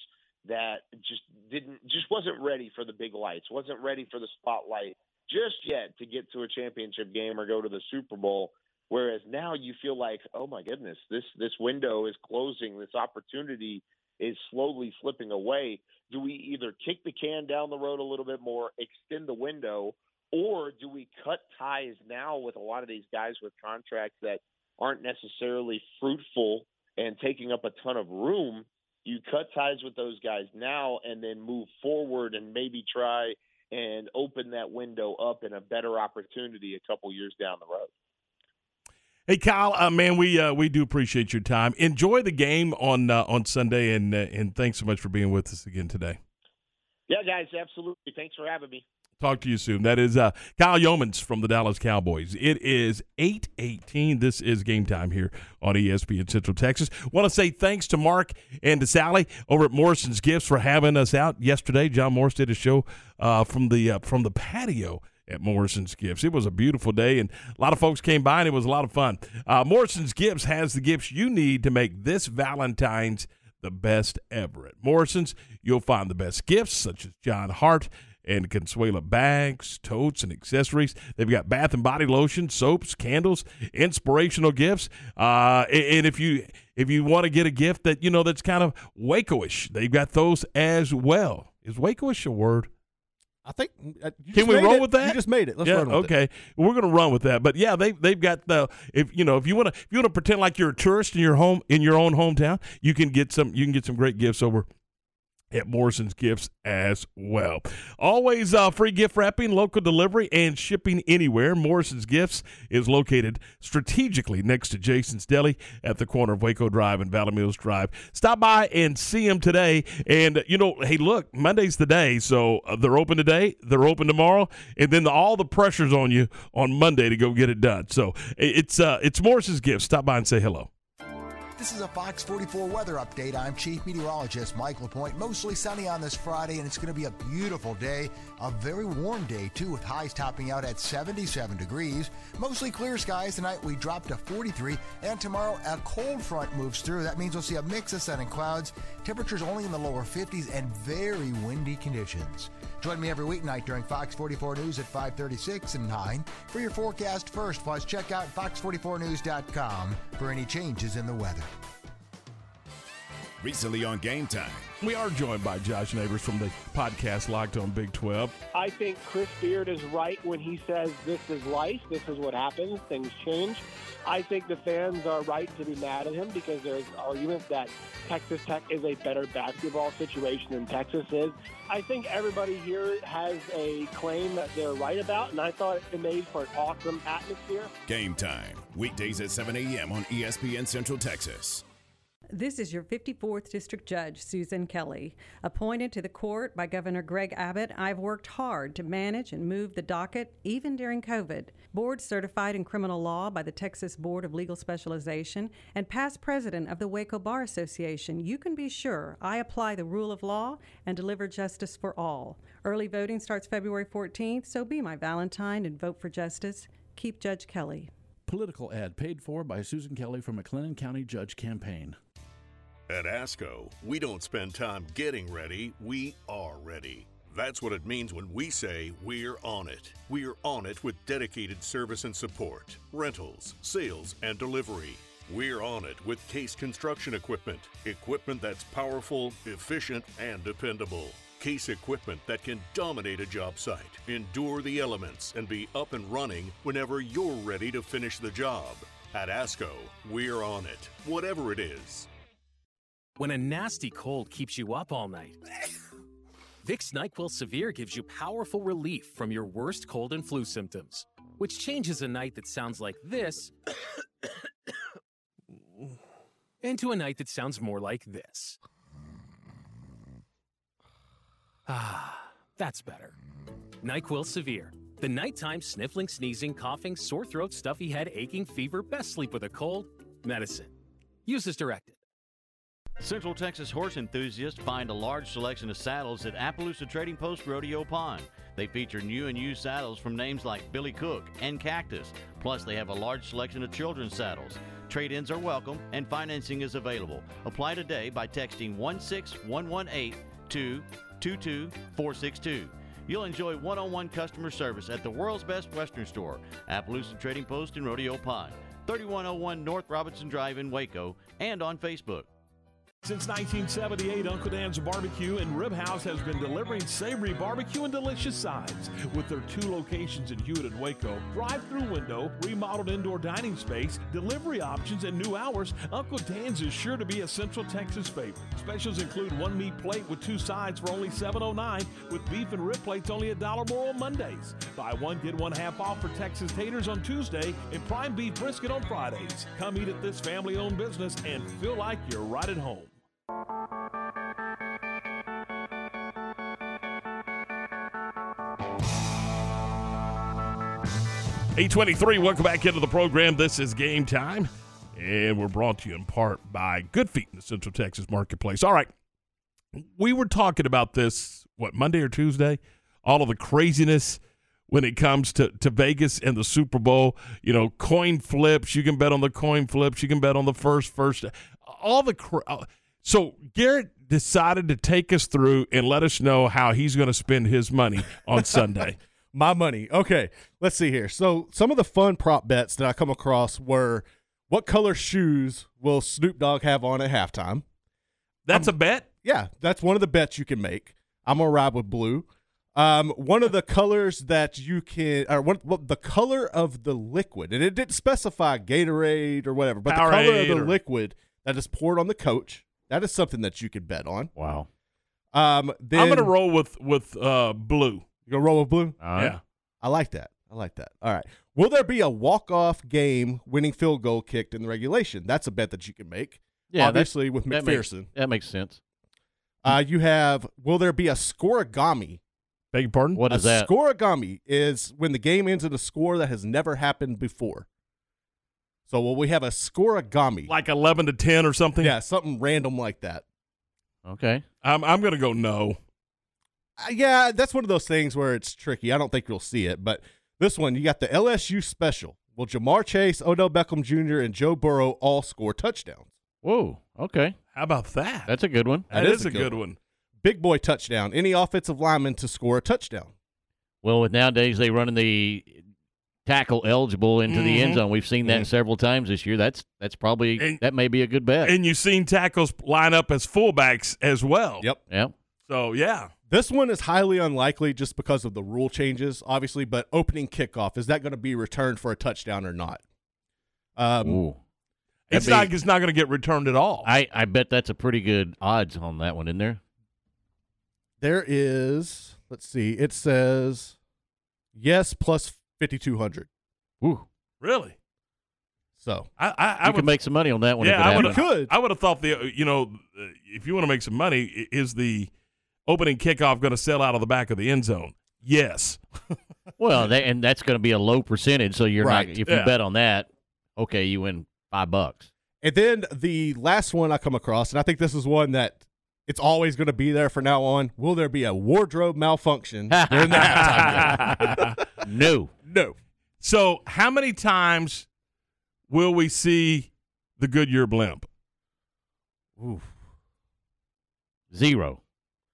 that just didn't just wasn't ready for the big lights, wasn't ready for the spotlight just yet to get to a championship game or go to the Super Bowl. Whereas now you feel like, oh my goodness, this this window is closing, this opportunity is slowly slipping away. Do we either kick the can down the road a little bit more, extend the window, or do we cut ties now with a lot of these guys with contracts that aren't necessarily fruitful and taking up a ton of room? You cut ties with those guys now and then move forward and maybe try and open that window up in a better opportunity a couple years down the road. Hey Kyle, uh, man, we uh, we do appreciate your time. Enjoy the game on uh, on Sunday, and uh, and thanks so much for being with us again today. Yeah, guys, absolutely. Thanks for having me. Talk to you soon. That is uh, Kyle Youmans from the Dallas Cowboys. It is 8:18. This is game time here on ESPN Central Texas. Want to say thanks to Mark and to Sally over at Morrison's Gifts for having us out yesterday. John Morris did a show uh, from the uh, from the patio at Morrison's Gifts. It was a beautiful day, and a lot of folks came by, and it was a lot of fun. Uh, Morrison's Gifts has the gifts you need to make this Valentine's the best ever. At Morrison's, you'll find the best gifts, such as John Hart and Consuela bags, totes, and accessories. They've got bath and body lotion, soaps, candles, inspirational gifts. Uh, and if you if you want to get a gift that you know that's kind of Waco-ish, they've got those as well. Is Waco-ish a word? I think. Uh, Can we roll it. with that? You just made it. Let's yeah, run with okay. it. We're gonna run with that. But yeah, they they've got the if you know if you want to if you want to pretend like you're a tourist in your home in your own hometown, you can get some you can get some great gifts over at Morrison's Gifts as well. Always uh, free gift wrapping, local delivery, and shipping anywhere. Morrison's Gifts is located strategically next to Jason's Deli at the corner of Waco Drive and Valley Mills Drive. Stop by and see them today. And, you know, hey, look, Monday's the day. So uh, they're open today, they're open tomorrow, and then the, all the pressure's on you on Monday to go get it done. So it's, uh, it's Morrison's Gifts. Stop by and say hello. This is a Fox 44 weather update. I'm Chief Meteorologist Mike LaPointe. Mostly sunny on this Friday, and it's going to be a beautiful day. A very warm day, too, with highs topping out at 77 degrees. Mostly clear skies tonight. We drop to 43, and tomorrow a cold front moves through. That means we'll see a mix of sun and clouds. Temperatures only in the lower 50s and very windy conditions. Join me every weeknight during Fox 44 News at 536 and 9 for your forecast first. Plus, check out fox44news.com for any changes in the weather. Recently on Game Time. We are joined by Josh Neighbors from the podcast Locked on Big 12. I think Chris Beard is right when he says this is life, this is what happens, things change. I think the fans are right to be mad at him because there's arguments that Texas Tech is a better basketball situation than Texas is. I think everybody here has a claim that they're right about, and I thought it made for an awesome atmosphere. Game Time. Weekdays at 7 a.m. on ESPN Central Texas. This is your 54th District Judge, Susan Kelly. Appointed to the court by Governor Greg Abbott, I've worked hard to manage and move the docket, even during COVID. Board certified in criminal law by the Texas Board of Legal Specialization and past president of the Waco Bar Association, you can be sure I apply the rule of law and deliver justice for all. Early voting starts February 14th, so be my Valentine and vote for justice. Keep Judge Kelly. Political ad paid for by Susan Kelly from McLennan County Judge Campaign. At ASCO, we don't spend time getting ready, we are ready. That's what it means when we say we're on it. We're on it with dedicated service and support, rentals, sales, and delivery. We're on it with Case Construction Equipment, equipment that's powerful, efficient, and dependable. Case equipment that can dominate a job site, endure the elements, and be up and running whenever you're ready to finish the job. At ASCO, we're on it, whatever it is. When a nasty cold keeps you up all night, Vicks NyQuil Severe gives you powerful relief from your worst cold and flu symptoms, which changes a night that sounds like this into a night that sounds more like this. Ah, that's better. NyQuil Severe. The nighttime sniffling, sneezing, coughing, sore throat, stuffy head, aching, fever, best sleep with a cold, medicine. Use as directed. Central Texas horse enthusiasts find a large selection of saddles at Appaloosa Trading Post Rodeo Pond. They feature new and used saddles from names like Billy Cook and Cactus. Plus, they have a large selection of children's saddles. Trade ins are welcome and financing is available. Apply today by texting 16118 to 22462. You'll enjoy one on one customer service at the world's best Western store, Appaloosa Trading Post in Rodeo Pond, 3101 North Robinson Drive in Waco, and on Facebook. Since 1978, Uncle Dan's Barbecue and Rib House has been delivering savory barbecue and delicious sides. With their two locations in Hewitt and Waco, drive-through window, remodeled indoor dining space, delivery options, and new hours, Uncle Dan's is sure to be a Central Texas favorite. Specials include one meat plate with two sides for only $7.09, with beef and rib plates only a dollar more on Mondays. Buy one, get one half off for Texas taters on Tuesday and prime beef brisket on Fridays. Come eat at this family-owned business and feel like you're right at home. 823, welcome back into the program. This is game time, and we're brought to you in part by Good Feet in the Central Texas Marketplace. All right, we were talking about this, what, Monday or Tuesday? All of the craziness when it comes to, to Vegas and the Super Bowl. You know, coin flips. You can bet on the coin flips. You can bet on the first, first. All the. Uh, So, Garrett, decided to take us through and let us know how he's going to spend his money on Sunday. My money. Okay, let's see here. So some of the fun prop bets that I come across were what color shoes will Snoop Dogg have on at halftime? That's a bet? Yeah, that's one of the bets you can make. I'm gonna ride with blue. Um, one of the colors that you can, or the color of the liquid, and it didn't specify Gatorade or whatever, but the color of the or- liquid that is poured on the coach, that is something that you could bet on. Wow. Um, then I'm going to roll with with uh, blue. You gonna roll with blue? All right. Yeah. I like that. I like that. All right. Will there be a walk-off game winning field goal kicked in the regulation? That's a bet that you can make. Yeah, that- obviously with that makes- McPherson. that makes sense. Uh, you have. Will there be a scorigami? Beg your pardon? What a is that? Scorigami is when the game ends in a score that has never happened before. So will we have a scorigami? Like 11 to 10 or something? Yeah, something random like that. Okay. I'm, I'm going to go no. Uh, yeah, that's one of those things where it's tricky. I don't think you'll see it, but this one, you got the LSU special. Will Ja'Marr Chase, Odell Beckham Jr., and Joe Burrow all score touchdowns? Whoa. Okay. How about that? That's a good one. That is, a good one. Big boy touchdown. Any offensive lineman to score a touchdown. Well, with nowadays they running the tackle eligible into the end Mhm. zone. We've seen that Mhm. several times this year. That's that's probably And- that may be a good bet. And you've seen tackles line up as fullbacks as well. Yep. Yep. So, yeah. This one is highly unlikely just because of the rule changes, obviously, but opening kickoff, is that going to be returned for a touchdown or not? Um, Ooh. It's That'd not, it's not going to get returned at all. I, I bet that's a pretty good odds on that one, isn't there? There is, let's see, it says yes plus 5,200. Ooh. really? So I, I, I you would can make some money on that one. Yeah, if it I would happens. have. I would have thought the you know uh, if you want to make some money, is the opening kickoff going to sell out of the back of the end zone? Yes. Well, that, and that's going to be a low percentage. So you're Right. not. If Yeah. you bet on that, okay, you win five bucks. And then the last one I come across, and I think this is one that it's always going to be there from now on. Will there be a wardrobe malfunction during the halftime game? No. No. So how many times will we see the Goodyear blimp? Ooh. Zero.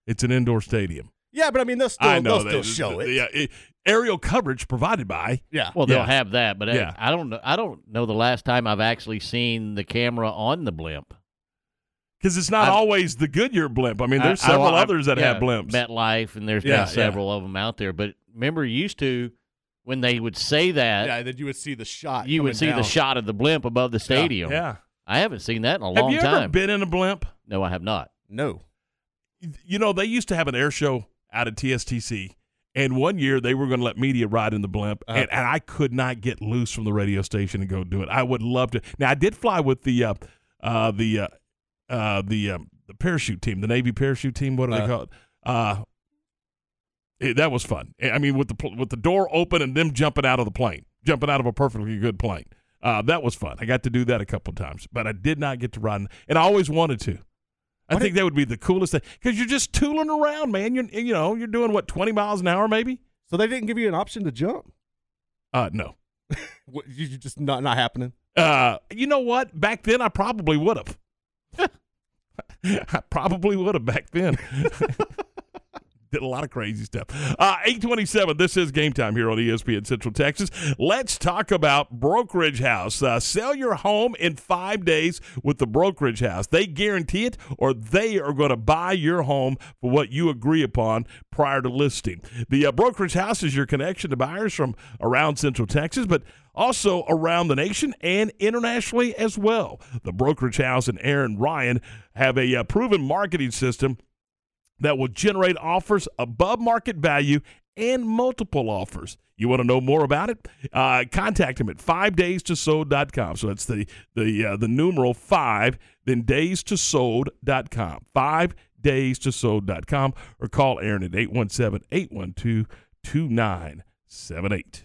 It's an indoor stadium. Yeah, but I mean, they'll still, I know they'll they- still show it. Yeah, it- aerial coverage provided by. Yeah. Well, they'll Yeah. have that, but uh, Yeah. I, I don't know. I don't know the last time I've actually seen the camera on the blimp. Because it's not I've- always the Goodyear blimp. I mean, there's I- I- several I- others that yeah, have blimps. MetLife, and there's Yeah, been yeah. several of them out there. But remember, used to when they would say that, Yeah, then you would see the shot. you would see down. the shot of the blimp above the stadium. Yeah. I haven't seen that in a Have long you time. ever been in a blimp? no, I have not. No. You know, they used to have an air show out at TSTC, and one year they were going to let media ride in the blimp, Uh-huh. and, and I could not get loose from the radio station and go do it. I would love to. Now, I did fly with the uh, uh, the uh, the um, the parachute team, the Navy parachute team. What do they Uh. call it? Uh, it- that was fun. I mean, with the with the door open and them jumping out of the plane, jumping out of a perfectly good plane. Uh, that was fun. I got to do that a couple of times, but I did not get to ride, in- and I always wanted to. I think that would be the coolest thing because you're just tooling around, man. You're you know you're doing what twenty miles an hour maybe. So they didn't give you an option to jump. Uh, no. What, you just not not happening. Uh, you know what? Back then, I probably would have. I probably would have back then. Did a lot of crazy stuff. Uh, 827, this is game time here on ESPN Central Texas. Let's talk about Brokerage House. Uh, sell your home in five days with the Brokerage House. They guarantee it, or they are going to buy your home for what you agree upon prior to listing. The uh, Brokerage House is your connection to buyers from around Central Texas, but also around the nation and internationally as well. The Brokerage House and Aaron Ryan have a uh, proven marketing system that will generate offers above market value and multiple offers. You want to know more about it? Uh, contact him at 5daystosold.com. So that's the the uh, the numeral 5 then daystosold.com. 5daystosold.com or call Aaron at 817-812-2978.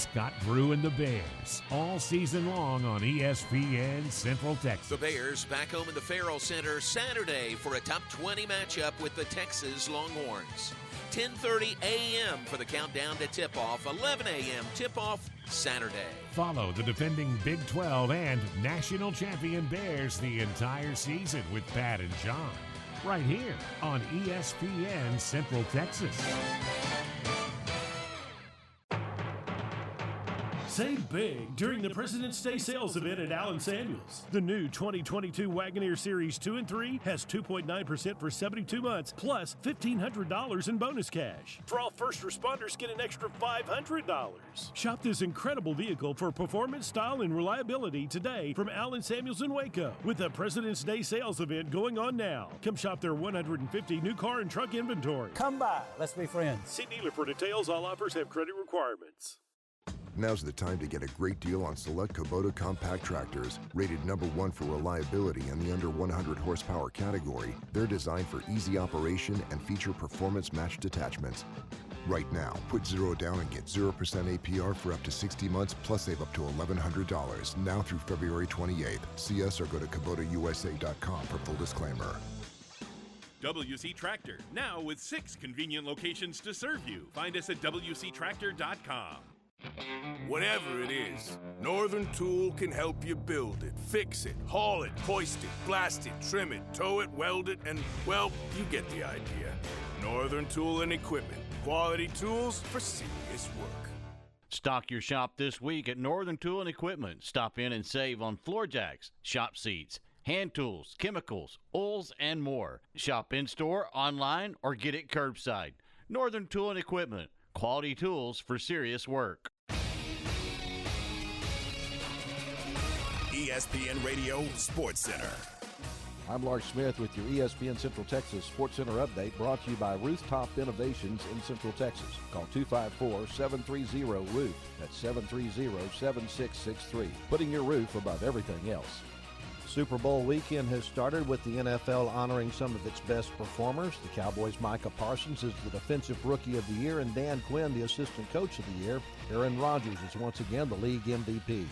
Scott Drew and the Bears all season long on ESPN Central Texas. The Bears back home in the Ferrell Center Saturday for a top 20 matchup with the Texas Longhorns. 10:30 a.m. for the countdown to tip-off. 11 a.m. tip-off Saturday. Follow the defending Big 12 and national champion Bears the entire season with Pat and John. Right here on ESPN Central Texas. Save big during the President's Day sales event at Allen Samuels. The new 2022 Wagoneer Series 2 and 3 has 2.9% for 72 months plus $1,500 in bonus cash. For all first responders, get an extra $500. Shop this incredible vehicle for performance, style, and reliability today from Allen Samuels in Waco with the President's Day sales event going on now. Come shop their 150 new car and truck inventory. Come by. Let's be friends. See dealer for details. All offers have credit requirements. Now's the time to get a great deal on select Kubota compact tractors. Rated number one for reliability in the under 100 horsepower category, they're designed for easy operation and feature performance matched attachments. Right now, put zero down and get 0% APR for up to 60 months plus save up to $1,100 now through February 28th. See us or go to KubotaUSA.com for full disclaimer. WC Tractor, now with six convenient locations to serve you. Find us at WCTractor.com. Whatever it is, Northern Tool can help you build it, fix it, haul it, hoist it, blast it, trim it, tow it, weld it, and, well, you get the idea. Northern Tool and Equipment. Quality tools for serious work. Stock your shop this week at Northern Tool and Equipment. Stop in and save on floor jacks, shop seats, hand tools, chemicals, oils, and more. Shop in store, online, or get it curbside. Northern Tool and Equipment. Quality tools for serious work. ESPN Radio Sports Center. I'm Lark Smith with your ESPN Central Texas Sports Center update brought to you by Rooftop Innovations in Central Texas. Call 254-730-ROOF. That's 730-7663. Putting your roof above everything else. Super Bowl weekend has started with the NFL honoring some of its best performers. The Cowboys' Micah Parsons is the Defensive Rookie of the Year, and Dan Quinn, the Assistant Coach of the Year. Aaron Rodgers is once again the league MVP.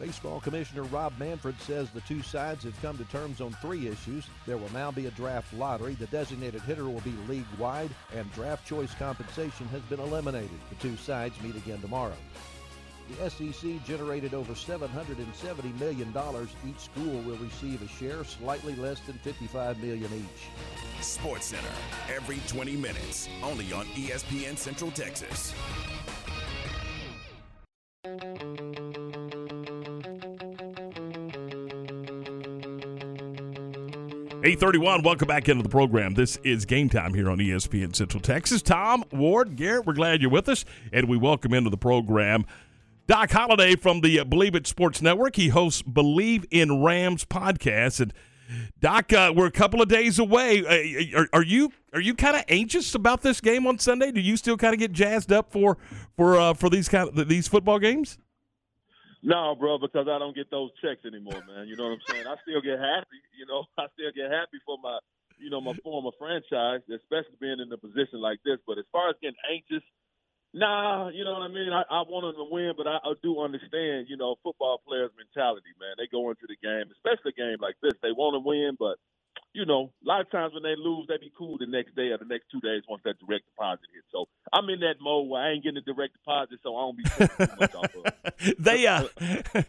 Baseball Commissioner Rob Manfred says the two sides have come to terms on three issues. There will now be a draft lottery, the designated hitter will be league wide, and draft choice compensation has been eliminated. The two sides meet again tomorrow. The SEC generated over $770 million. Each school will receive a share slightly less than 55 million each. Sports Center, every 20 minutes, only on ESPN Central Texas. 831, welcome back into the program. This is game time here on ESPN Central Texas. Tom, Ward, Garrett, we're glad you're with us, and we welcome into the program Doc Holliday from the Believe It Sports Network. He hosts Believe in Rams podcast. And Doc, uh, we're a couple of days away. Uh, are, are you are you kind of anxious about this game on Sunday? Do you still kind of get jazzed up for for uh, for these kind of these football games? No, bro, because I don't get those checks anymore, man. You know what I'm saying? I still get happy. You know, I still get happy for my, you know, my former franchise, especially being in a position like this. But as far as getting anxious, nah, you know what I mean. I, I want them to win, but I, I do understand, you know, football players' mentality, man. They go into the game, especially a game like this. They want to win, but you know, a lot of times when they lose, they be cool the next day or the next two days once that direct deposit hits. So I'm in that mode where I ain't getting a direct deposit, so I don't be too much off of they uh,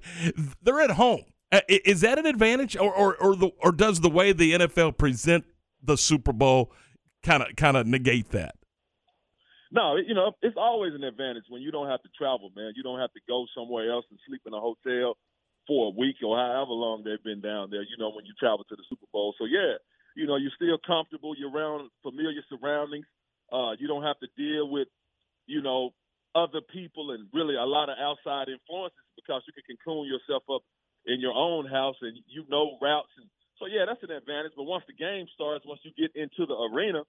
they're at home. Uh, Is that an advantage, or or or, the, or does the way the NFL present the Super Bowl kind of kind of negate that? No, you know, it's always an advantage when you don't have to travel, man. You don't have to go somewhere else and sleep in a hotel for a week or however long they've been down there, you know, when you travel to the Super Bowl. So, yeah, you know, you're still comfortable. You're around familiar surroundings. Uh, you don't have to deal with, you know, other people and really a lot of outside influences because you can cocoon yourself up in your own house and you know routes. And so, yeah, that's an advantage. But once the game starts, once you get into the arena,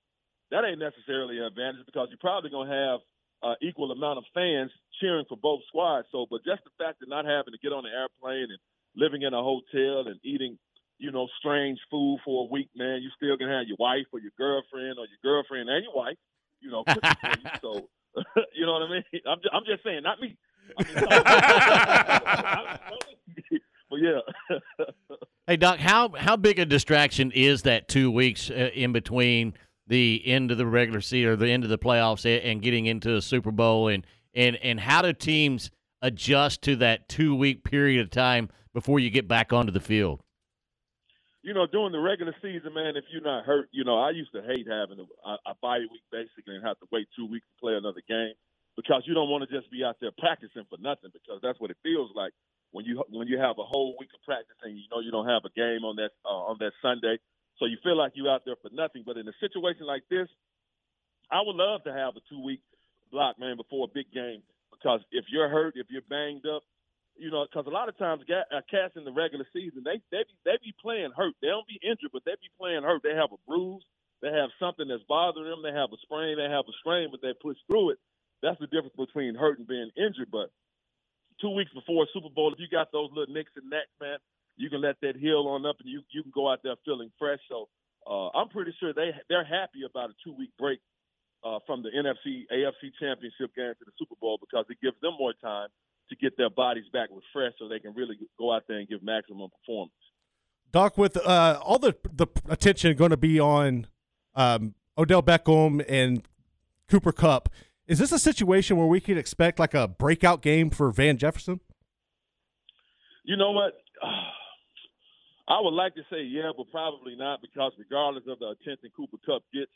that ain't necessarily an advantage because you're probably going to have uh, equal amount of fans cheering for both squads. So, but just the fact of not having to get on an airplane and living in a hotel and eating, you know, strange food for a week, man, you still can have your wife or your girlfriend or your girlfriend and your wife, you know, you. So, you know what I mean? I'm just, I'm just saying, not me. I mean, but yeah. Hey Doc, how how big a distraction is that two weeks uh, in between the end of the regular season or the end of the playoffs and getting into a Super Bowl and and and how do teams adjust to that two week period of time before you get back onto the field? You know, during the regular season, man, if you're not hurt, you know, I used to hate having a, a bye week basically and have to wait two weeks to play another game because you don't want to just be out there practicing for nothing because that's what it feels like when you when you have a whole week of practice and you know you don't have a game on that uh, on that Sunday, so you feel like you're out there for nothing. But in a situation like this, I would love to have a two week block, man, before a big game because if you're hurt, if you're banged up, you know, because a lot of times uh, cats in the regular season they they be, they be playing hurt. They don't be injured, but they be playing hurt. They have a bruise. They have something that's bothering them. They have a sprain. They have a strain, but they push through it. That's the difference between hurt and being injured. But two weeks before a Super Bowl, if you got those little nicks and necks, man, you can let that heal on up, and you you can go out there feeling fresh. So uh, I'm pretty sure they they're happy about a two week break uh, from the NFC AFC Championship game to the Super Bowl because it gives them more time to get their bodies back refreshed, so they can really go out there and give maximum performance. Doc, with uh, all the the attention going to be on um, Odell Beckham and Cooper Kupp, is this a situation where we could expect like a breakout game for Van Jefferson? You know what? I would like to say yeah, but probably not because regardless of the attention Cooper Kupp gets,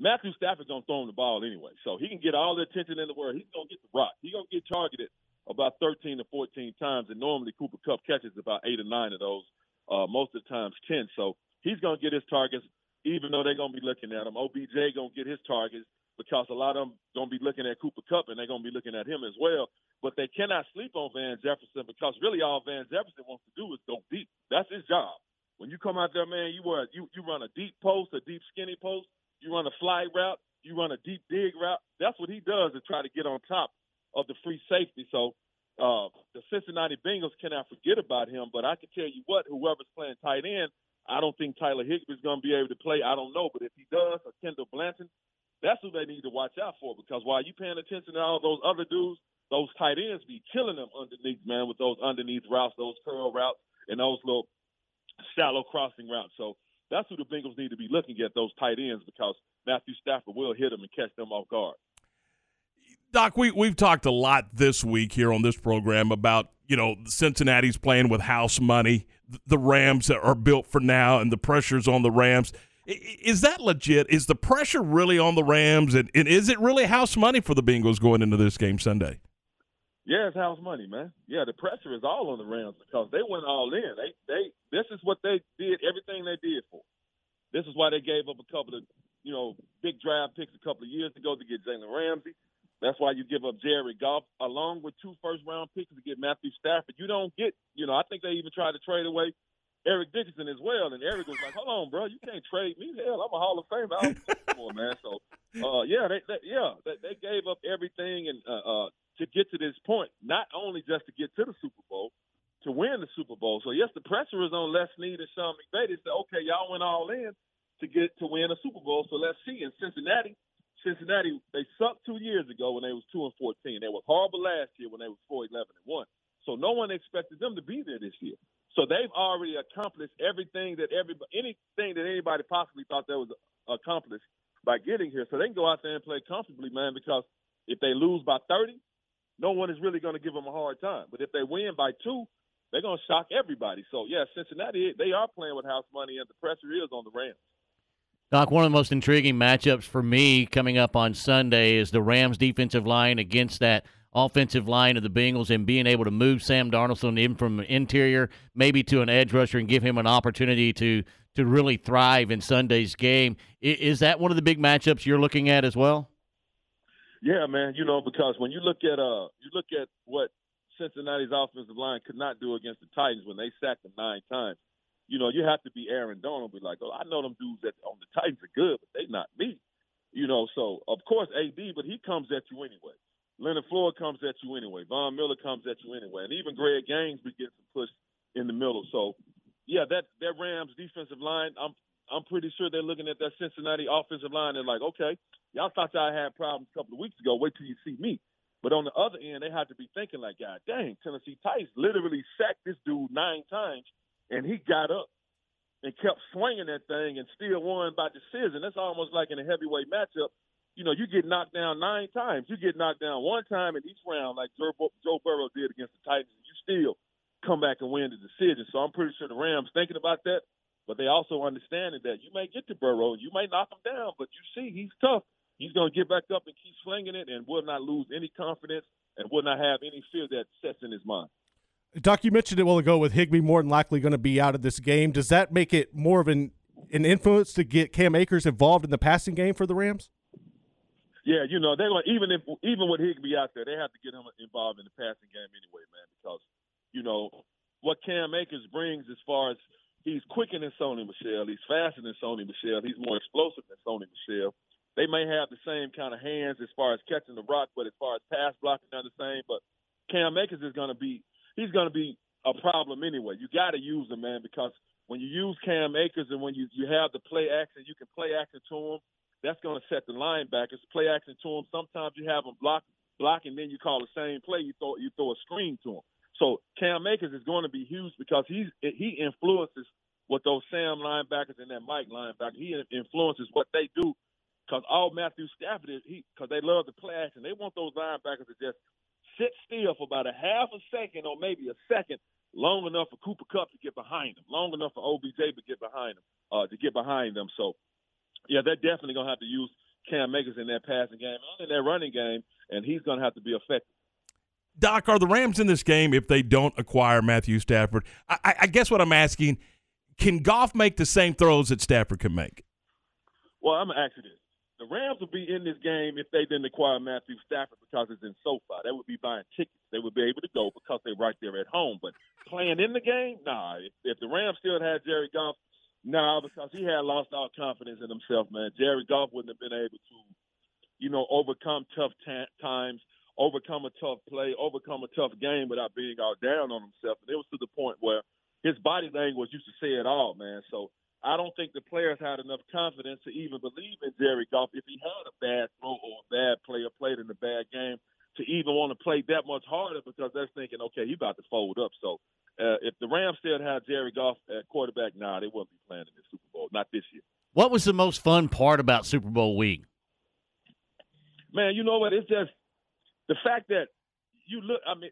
Matthew Stafford's gonna throw him the ball anyway. So he can get all the attention in the world. He's gonna get the rock. He's gonna get targeted about 13 to 14 times, and normally Cooper Kupp catches about eight or nine of those. Uh, most of the times 10. So he's gonna get his targets, even though they're gonna be looking at him. OBJ gonna get his targets because a lot of them going to be looking at Cooper Kupp and they're going to be looking at him as well. But they cannot sleep on Van Jefferson because really all Van Jefferson wants to do is go deep. That's his job. When you come out there, man, you were you you run a deep post, a deep skinny post. You run a fly route. You run a deep dig route. That's what he does to try to get on top of the free safety. So uh, the Cincinnati Bengals cannot forget about him. But I can tell you what, whoever's playing tight end, I don't think Tyler Higbee's going to be able to play. I don't know, but if he does, or Kendall Blanton, that's who they need to watch out for because while you paying attention to all those other dudes, those tight ends be killing them underneath, man, with those underneath routes, those curl routes, and those little shallow crossing routes. So that's who the Bengals need to be looking at, those tight ends, because Matthew Stafford will hit them and catch them off guard. Doc, we, we've talked a lot this week here on this program about, you know, Cincinnati's playing with house money, the Rams are built for now, and the pressures on the Rams. Is that legit? Is the pressure really on the Rams, and, and is it really house money for the Bengals going into this game Sunday? Yeah, it's house money, man. Yeah, the pressure is all on the Rams because they went all in. They they this is what they did, everything they did for. This is why they gave up a couple of, you know, big draft picks a couple of years ago to get Jalen Ramsey. That's why you give up Jared Goff along with two first round picks to get Matthew Stafford. You don't get, you know, I think they even tried to trade away Eric Dickerson as well. And Eric was like, "Hold on, bro, you can't trade me. Hell, I'm a Hall of Famer. I don't more, man." So, uh, yeah, they, they yeah they, they gave up everything and uh, uh, to get to this point. Not only just to get to the Super Bowl, to win the Super Bowl. So yes, the pressure is on Les Snead and Sean McVay. They said, "Okay, y'all went all in to get to win a Super Bowl. So let's see." In Cincinnati, Cincinnati they sucked two years ago when they was two and fourteen. They were horrible last year when they was four eleven and one. So no one expected them to be there this year. So they've already accomplished everything that everybody, anything that anybody possibly thought that was accomplished by getting here. So they can go out there and play comfortably, man. Because if they lose by 30, no one is really going to give them a hard time. But if they win by two, they're going to shock everybody. So yeah, Cincinnati, they are playing with house money, and the pressure is on the Rams. Doc, one of the most intriguing matchups for me coming up on Sunday is the Rams defensive line against that offensive line of the Bengals and being able to move Sam Darnold in from interior maybe to an edge rusher and give him an opportunity to to really thrive in Sunday's game. Is that one of the big matchups you're looking at as well? Yeah, man. You know, because when you look at uh, you look at what Cincinnati's offensive line could not do against the Titans when they sacked them nine times. You know, you have to be Aaron Donald, be like, oh, I know them dudes that on the Titans are good, but they not me. You know, so of course AD, but he comes at you anyway. Leonard Floyd comes at you anyway. Von Miller comes at you anyway, and even Greg Gaines begins to push in the middle. So, yeah, that that Rams defensive line, I'm I'm pretty sure they're looking at that Cincinnati offensive line and like, okay, y'all thought y'all had problems a couple of weeks ago. Wait till you see me. But on the other end, they had to be thinking like, God dang, Tennessee Titans literally sacked this dude nine times, and he got up and kept swinging that thing and still won by decision. That's almost like in a heavyweight matchup. You know, you get knocked down nine times. You get knocked down one time in each round, like Joe, Burrow did against the Titans. You still come back and win the decision. So I'm pretty sure the Rams thinking about that, but they also understanding that you may get to Burrow, you may knock him down, but you see he's tough. He's going to get back up and keep slinging it, and will not lose any confidence, and will not have any fear that sets in his mind. Doc, you mentioned it a while ago with Higbee more than likely going to be out of this game. Does that make it more of an an influence to get Cam Akers involved in the passing game for the Rams? Yeah, you know they're going even if even with Higbee out there, they have to get him involved in the passing game anyway, man, because you know what Cam Akers brings as far as he's quicker than Sony Michel, he's faster than Sony Michel, he's more explosive than Sony Michel. They may have the same kind of hands as far as catching the rock, but as far as pass blocking, they're the same. But Cam Akers is going to be he's going to be a problem anyway. You got to use him, man, because when you use Cam Akers and when you you have the play action, you can play action to him. That's going to set the linebackers play action to them. Sometimes you have them block block, and then you call the same play. You throw you throw a screen to him. So Cam Akers is going to be huge because he's he influences what those Sam linebackers and that Mike linebacker. He influences what they do because all Matthew Stafford is he because they love the play action. They want those linebackers to just sit still for about a half a second or maybe a second, long enough for Cooper Kupp to get behind him, long enough for OBJ to get behind him, uh, to get behind them. So, yeah, they're definitely going to have to use Cam Akers in that passing game and in that running game, and he's going to have to be effective. Doc, are the Rams in this game if they don't acquire Matthew Stafford? I, I guess what I'm asking, can Goff make the same throws that Stafford can make? Well, I'm going to ask you this. The Rams would be in this game if they didn't acquire Matthew Stafford because it's in SoFi. They would be buying tickets. They would be able to go because they're right there at home. But playing in the game, nah. If, if the Rams still had Jerry Goff, nah, because he had lost all confidence in himself, man. Jerry Goff wouldn't have been able to, you know, overcome tough t- times, overcome a tough play, overcome a tough game without being all down on himself. And it was to the point where his body language used to say it all, man. So I don't think the players had enough confidence to even believe in Jerry Goff if he had a bad throw or a bad play or played in a bad game to even want to play that much harder because they're thinking, okay, he's about to fold up. So uh, if the Rams still had Jerry Goff at quarterback, nah, they wouldn't be playing in the Super Bowl, not this year. What was the most fun part about Super Bowl week? Man, you know what? It's just the fact that you look. I mean,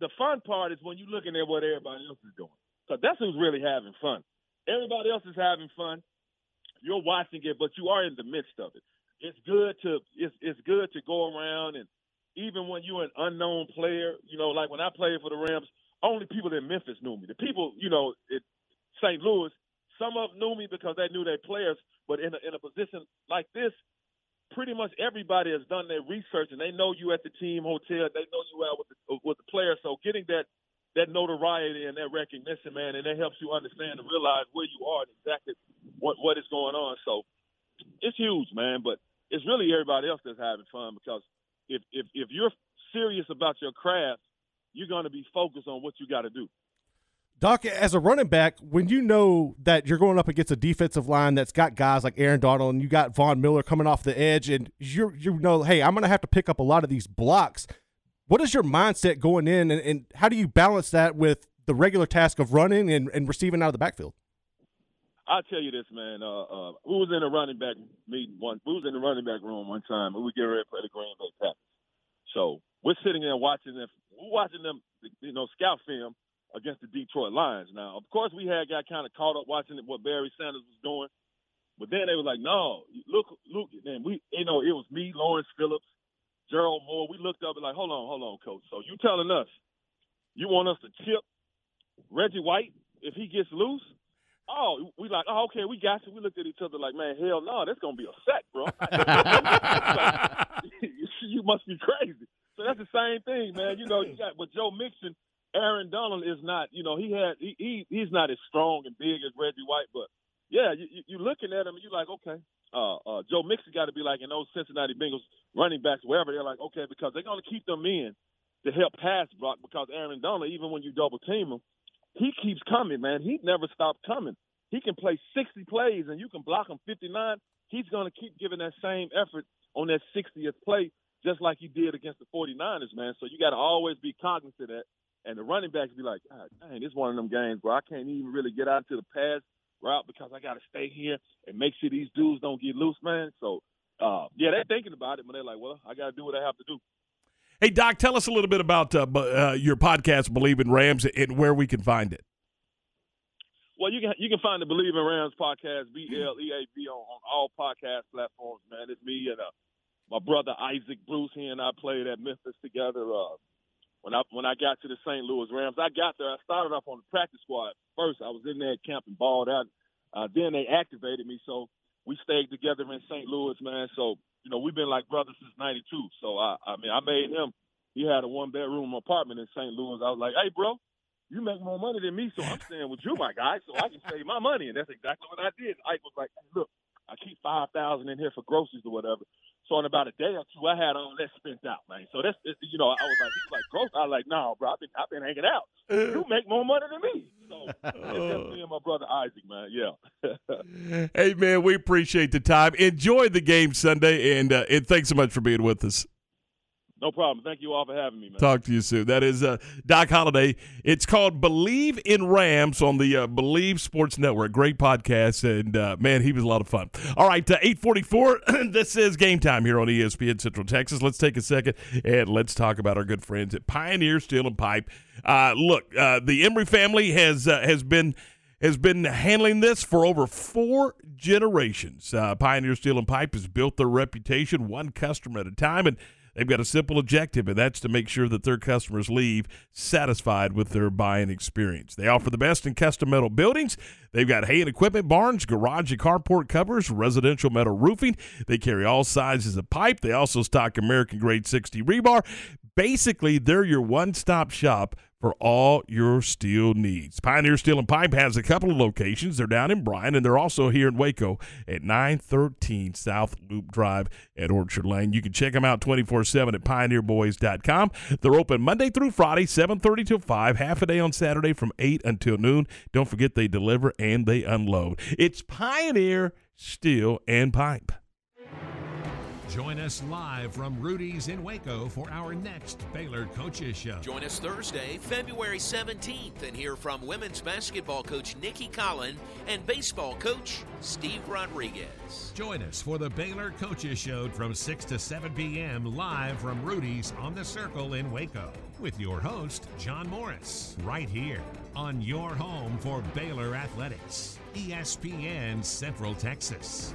the fun part is when you're looking at what everybody else is doing. So that's who's really having fun. Everybody else is having fun. You're watching it, but you are in the midst of it. It's good to it's it's good to go around and even when you're an unknown player, you know, like when I played for the Rams, only people in Memphis knew me. The people, you know, in St. Louis, some of them knew me because they knew their players. But in a, in a position like this, pretty much everybody has done their research and they know you at the team hotel. They know you out with the, with the players. So getting that that notoriety and that recognition, man, and it helps you understand and realize where you are and exactly what what is going on. So it's huge, man. But it's really everybody else that's having fun because if if if you're serious about your craft, you're going to be focused on what you got to do. Doc, as a running back, when you know that you're going up against a defensive line that's got guys like Aaron Donald and you got Von Miller coming off the edge, and you you know, hey, I'm going to have to pick up a lot of these blocks what is your mindset going in, and, and how do you balance that with the regular task of running and, and receiving out of the backfield? I'll tell you this, man. Uh, uh, we was in a running back meeting one. We was in the running back room one time, and we get ready to play the Green Bay Packers. So we're sitting there watching them. We're watching them, you know, scout film against the Detroit Lions. Now, of course, we had got kind of caught up watching what Barry Sanders was doing, but then they were like, "No, look, look." And we, you know, it was me, Lawrence Phillips, Jerald Moore, we looked up and like, hold on, hold on, coach. So you telling us you want us to chip Reggie White if he gets loose? Oh, we like, oh, okay, we got you. We looked at each other like, man, hell no, that's gonna be a sack, bro. you must be crazy. So that's the same thing, man. You know, you got with Joe Mixon, Aaron Donald is not, you know, he had he, he he's not as strong and big as Reggie White, but yeah, you, you looking at him and you're like, okay, uh, uh, Joe Mixon got to be like in those Cincinnati Bengals running backs, wherever they're like, okay, because they're going to keep them in to help pass block because Aaron Donald, even when you double team him, he keeps coming, man. He never stopped coming. He can play 60 plays and you can block him 59. He's going to keep giving that same effort on that 60th play, just like he did against the 49ers, man. So you got to always be cognizant of that. And the running backs be like, God dang, it's one of them games where I can't even really get out to the pass route because I got to stay here and make sure these dudes don't get loose, man. So, uh, yeah, they're thinking about it, but they're like, well, I got to do what I have to do. Hey, Doc, tell us a little bit about uh, uh, your podcast, Believe in Rams, and where we can find it. Well, you can you can find the Believe in Rams podcast, B L E A V, on, on all podcast platforms. Man, it's me and uh, my brother Isaac Bruce. He and I played at Memphis together. Uh, when I when I got to the St. Louis Rams, I got there. I started off on the practice squad first. I was in there camp and balled out. Uh, then they activated me, so we stayed together in St. Louis, man. So you know we've been like brothers since '92. So I I mean I made him. He had a one bedroom apartment in St. Louis. I was like, hey, bro, you make more money than me, so I'm staying with you, my guy, so I can save my money. And that's exactly what I did. Ike was like, look, I keep five thousand in here for groceries or whatever. So in about a day or two, I had all that spent out, man. So that's you know, I was like, he's like, gross. I was like, no, bro, I've been I've been hanging out. You make more money than me. So me and my brother Isaac, man. Yeah. hey, man, we appreciate the time. Enjoy the game Sunday, and uh, and thanks so much for being with us. No problem. Thank you all for having me, man. Talk to you soon. That is uh, Doc Holliday. It's called Believe in Rams on the uh, Believe Sports Network. Great podcast, and uh, man, he was a lot of fun. All right, uh, eight forty four. this is game time here on ESPN Central Texas. Let's take a second and let's talk about our good friends at Pioneer Steel and Pipe. Uh, look, uh, the Emery family has has been has been handling this for over four generations. Pioneer Steel and Pipe has built their reputation one customer at a time, and They've got a simple objective, and that's to make sure that their customers leave satisfied with their buying experience. They offer the best in custom metal buildings. They've got hay and equipment barns, garage and carport covers, residential metal roofing. They carry all sizes of pipe. They also stock American grade 60 rebar. Basically, they're your one stop shop for all your steel needs. Pioneer Steel and Pipe has a couple of locations. They're down in Bryan, and they're also here in Waco at 913 South Loop Drive at Orchard Lane. You can check them out 24-7 at pioneerboys.com. They're open Monday through Friday, 7.30 till 5, half a day on Saturday from 8 until noon. Don't forget they deliver and they unload. It's Pioneer Steel and Pipe. Join us live from Rudy's in Waco for our next Baylor Coaches Show. Join us Thursday, February 17th, and hear from women's basketball coach Nicki Collen and baseball coach Steve Rodriguez. Join us for the Baylor Coaches Show from 6 to 7 p.m. live from Rudy's on the Circle in Waco with your host, John Morris, right here on your home for Baylor Athletics, ESPN Central Texas.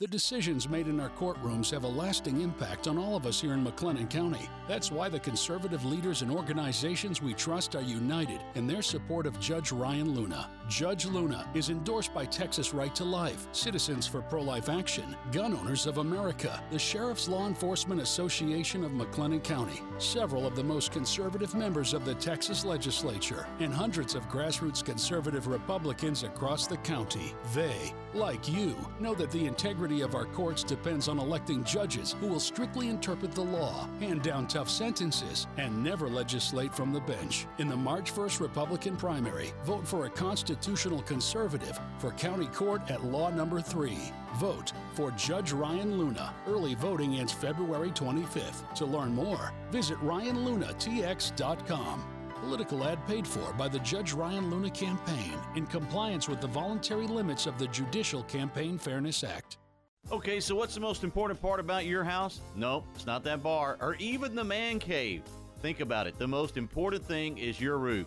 The decisions made in our courtrooms have a lasting impact on all of us here in McLennan County. That's why the conservative leaders and organizations we trust are united in their support of Judge Ryan Luna. Judge Luna is endorsed by Texas Right to Life, Citizens for Pro Life Action, Gun Owners of America, the Sheriff's Law Enforcement Association of McLennan County, several of the most conservative members of the Texas legislature, and hundreds of grassroots conservative Republicans across the county. They, like you, know that the integrity of our courts depends on electing judges who will strictly interpret the law, hand down tough sentences, and never legislate from the bench. In the March 1st Republican primary, vote for a constitutional conservative for county court at law number 3. Vote for Judge Ryan Luna. Early voting ends February 25th. To learn more, visit ryanlunatx.com. Political ad paid for by the Judge Ryan Luna campaign in compliance with the voluntary limits of the Judicial Campaign Fairness Act. Okay, so what's the most important part about your house? No, it's not that bar or even the man cave. Think about it. The most important thing is your roof.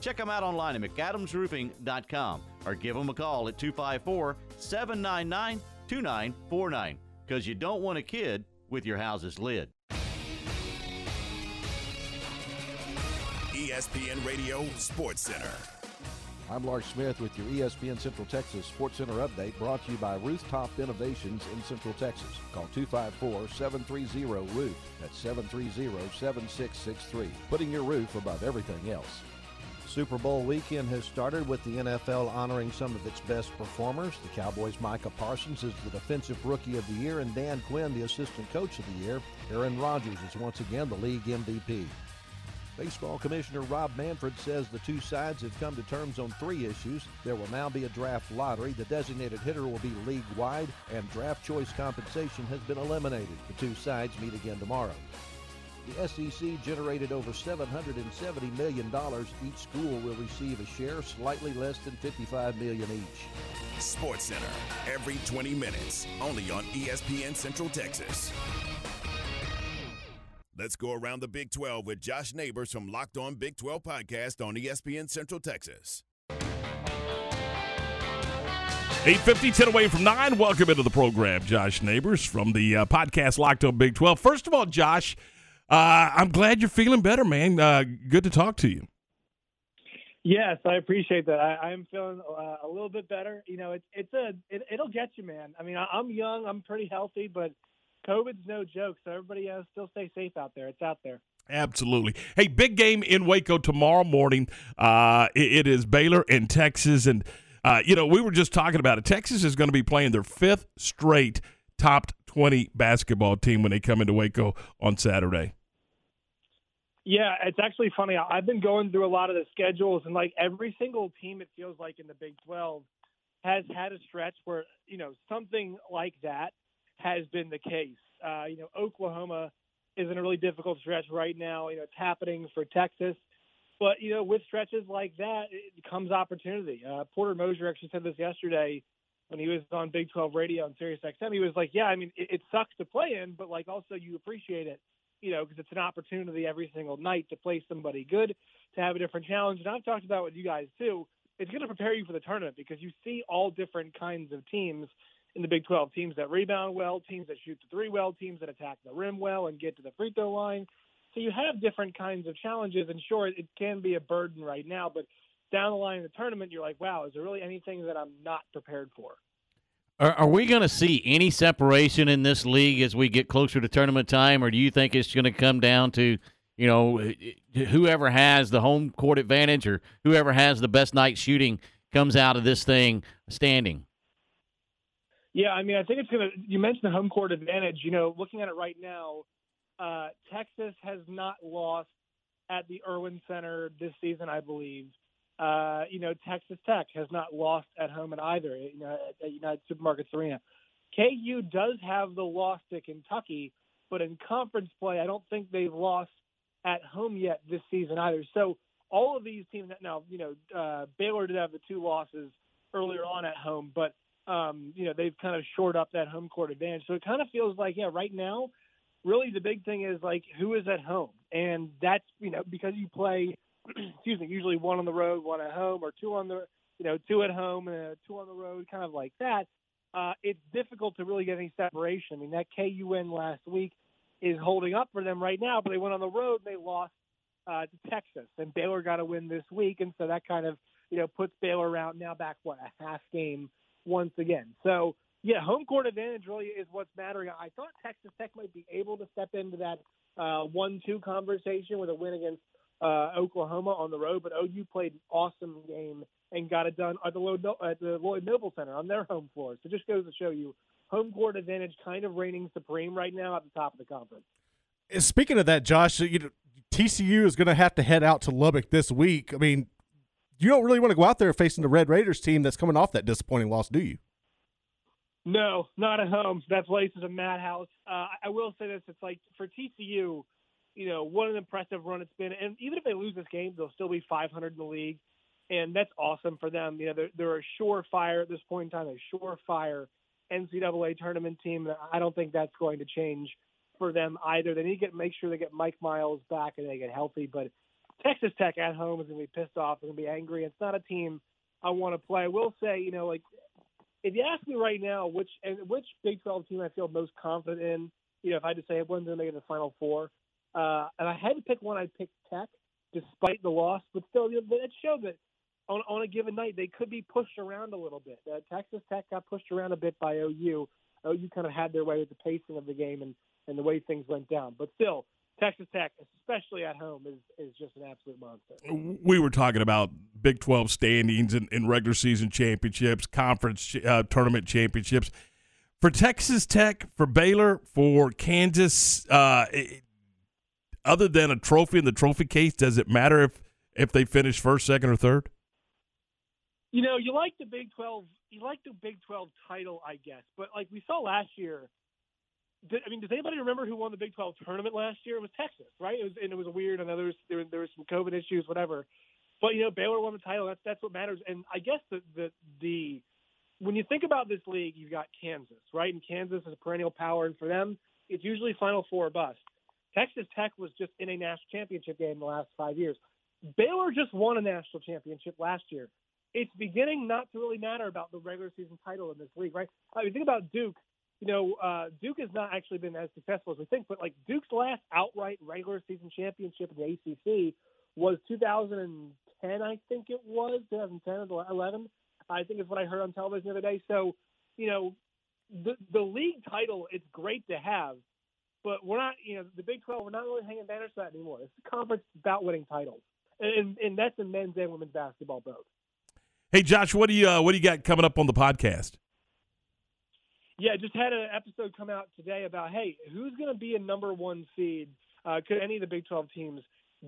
Check them out online at McAdamsRoofing.com or give them a call at 254 799 2949 because you don't want a kid with your house's lid. ESPN Radio Sports Center. I'm Lark Smith with your ESPN Central Texas Sports Center update brought to you by Rooftop Innovations in Central Texas. Call 254-730-ROOF. That's 730-7663. Putting your roof above everything else. Super Bowl weekend has started with the NFL honoring some of its best performers. The Cowboys' Micah Parsons is the Defensive Rookie of the Year, and Dan Quinn, the Assistant Coach of the Year. Aaron Rodgers is once again the league MVP. Baseball Commissioner Rob Manfred says the two sides have come to terms on three issues. There will now be a draft lottery, the designated hitter will be league wide, and draft choice compensation has been eliminated. The two sides meet again tomorrow. The SEC generated over $770 million. Each school will receive a share slightly less than 55 million each. Sports Center, every 20 minutes, only on ESPN Central Texas. Let's go around the Big 12 with Josh Neighbors from Locked On Big 12 podcast on ESPN Central Texas. 850, 10 away from 9. Welcome into the program, Josh Neighbors from the uh, podcast Locked On Big 12. First of all, Josh, uh, I'm glad you're feeling better, man. Uh, good to talk to you. Yes, I appreciate that. I, I'm feeling uh, a little bit better. You know, it's it's a it, it'll get you, man. I mean, I, I'm young, I'm pretty healthy, but COVID's no joke. So everybody uh, still stay safe out there. It's out there. Absolutely. Hey, big game in Waco tomorrow morning. Uh, it, it is Baylor and Texas. And, uh, you know, we were just talking about it. Texas is going to be playing their fifth straight top 20 basketball team when they come into Waco on Saturday. Yeah, it's actually funny. I've been going through a lot of the schedules, and like every single team, it feels like in the Big 12 has had a stretch where you know something like that has been the case. Uh, you know, Oklahoma is in a really difficult stretch right now. You know, it's happening for Texas, but you know, with stretches like that, it comes opportunity. Uh, Porter Moser actually said this yesterday when he was on Big 12 radio on Sirius XM. He was like, "Yeah, I mean, it, it sucks to play in, but like also you appreciate it." you know, because it's an opportunity every single night to play somebody good, to have a different challenge. And I've talked about with you guys too. It's going to prepare you for the tournament because you see all different kinds of teams in the Big 12 teams that rebound well, teams that shoot the three well, teams that attack the rim well and get to the free throw line. So you have different kinds of challenges. And sure, it can be a burden right now, but down the line in the tournament, you're like, wow, is there really anything that I'm not prepared for? Are, are we going to see any separation in this league as we get closer to tournament time, or do you think it's going to come down to, you know, whoever has the home court advantage or whoever has the best night shooting comes out of this thing standing? Yeah, I mean, I think it's going to. You mentioned the home court advantage. You know, looking at it right now, uh, Texas has not lost at the Erwin Center this season, I believe. Uh, you know, Texas Tech has not lost at home at either, you know, at, at United Supermarkets Arena. KU does have the loss to Kentucky, but in conference play, I don't think they've lost at home yet this season either. So all of these teams now, you know, uh, Baylor did have the two losses earlier on at home, but um, you know they've kind of shored up that home court advantage. So it kind of feels like, yeah, right now, really the big thing is like who is at home, and that's you know because you play excuse me, usually one on the road, one at home, or two on the, you know, two at home and two on the road, kind of like that. Uh, it's difficult to really get any separation. I mean, that KU win last week is holding up for them right now, but they went on the road and they lost uh, to Texas, and Baylor got a win this week, and so that kind of, you know, puts Baylor around now back what a half game once again. So yeah, home court advantage really is what's mattering. I thought Texas Tech might be able to step into that uh, one-two conversation with a win against uh, Oklahoma on the road, but OU played an awesome game and got it done at the, Lloyd, at the Lloyd Noble Center on their home floor. So just goes to show you home court advantage kind of reigning supreme right now at the top of the conference. Speaking of that, Josh, you know, TCU is going to have to head out to Lubbock this week. I mean, you don't really want to go out there facing the Red Raiders team that's coming off that disappointing loss, do you? No, not at home. That place is a madhouse. Uh, I will say this: it's like for TCU, you know, what an impressive run it's been. And even if they lose this game, they'll still be 500 in the league, and that's awesome for them. You know, they're, they're a surefire at this point in time, a surefire NCAA tournament team. I don't think that's going to change for them either. They need to get make sure they get Mike Miles back and they get healthy. But Texas Tech at home is going to be pissed off. They're going to be angry. It's not a team I want to play. I will say, you know, like if you ask me right now, which and which Big 12 team I feel most confident in, you know, if I had to say one's going to make it to the Final Four, uh, and I had to pick one, I'd pick Tech, despite the loss. But still, you know, it showed that on on a given night they could be pushed around a little bit. Uh, Texas Tech got pushed around a bit by OU. OU kind of had their way with the pacing of the game and and the way things went down. But still, Texas Tech, especially at home, is is just an absolute monster. We were talking about Big 12 standings and, and regular season championships, conference uh, tournament championships. For Texas Tech, for Baylor, for Kansas, uh, other than a trophy in the trophy case, does it matter if if they finish first, second, or third? You know, you like the Big 12, you like the Big 12 title, I guess. But like we saw last year, I mean, does anybody remember who won the Big 12 tournament last year? It was Texas, right? It was, and it was weird. Know there was, there was there was some COVID issues, whatever. But you know, Baylor won the title. That's that's what matters. And I guess the the the when you think about this league, you've got Kansas, right? And Kansas is a perennial power, and for them, it's usually Final Four or bust. Texas Tech was just in a national championship game the last five years. Baylor just won a national championship last year. It's beginning not to really matter about the regular season title in this league, right? I mean, think about Duke you know, uh, Duke has not actually been as successful as we think, but like Duke's last outright regular season championship in the ACC was 2010, I think it was 2010 or 11. I think is what I heard on television the other day. So, you know, the the league title it's great to have, but we're not, you know, the Big 12 we're not really hanging banners for that anymore. It's a conference about winning titles, and and that's in men's and women's basketball both. Hey, Josh, what do you uh, what do you got coming up on the podcast? Yeah, just had an episode come out today about hey, who's going to be a number one seed? Uh, could any of the Big 12 teams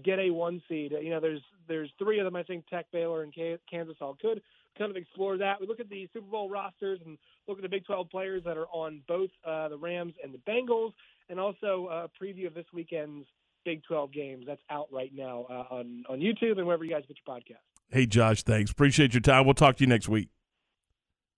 get a one seed? You know, there's there's three of them. I think Tech, Baylor, and Kansas all could kind of explore that. We look at the Super Bowl rosters and look at the Big 12 players that are on both uh, the Rams and the Bengals, and also a preview of this weekend's Big 12 games. That's out right now uh, on on YouTube and wherever you guys get your podcast. Hey, Josh, thanks. Appreciate your time. We'll talk to you next week.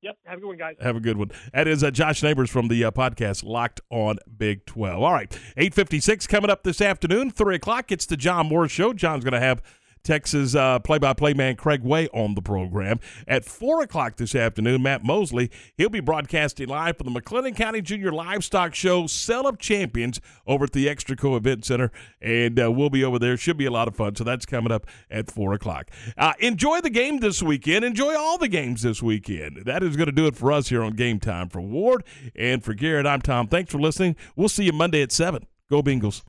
Yep. Have a good one, guys. Have a good one. That is uh, Josh Neighbors from the uh, podcast Locked on Big 12. All right. 856 coming up this afternoon, 3 o'clock. It's the John Morris Show. John's going to have Texas uh, play-by-play man Craig Way on the program. At 4 o'clock this afternoon, Matt Mosley, he'll be broadcasting live from the McLennan County Junior Livestock Show Sale of Champions over at the Extraco Event Center, and uh, we'll be over there. Should be a lot of fun, so that's coming up at 4 o'clock. Uh, enjoy the game this weekend. Enjoy all the games this weekend. That is going to do it for us here on Game Time. For Ward and for Garrett, I'm Tom. Thanks for listening. We'll see you Monday at 7. Go Bengals.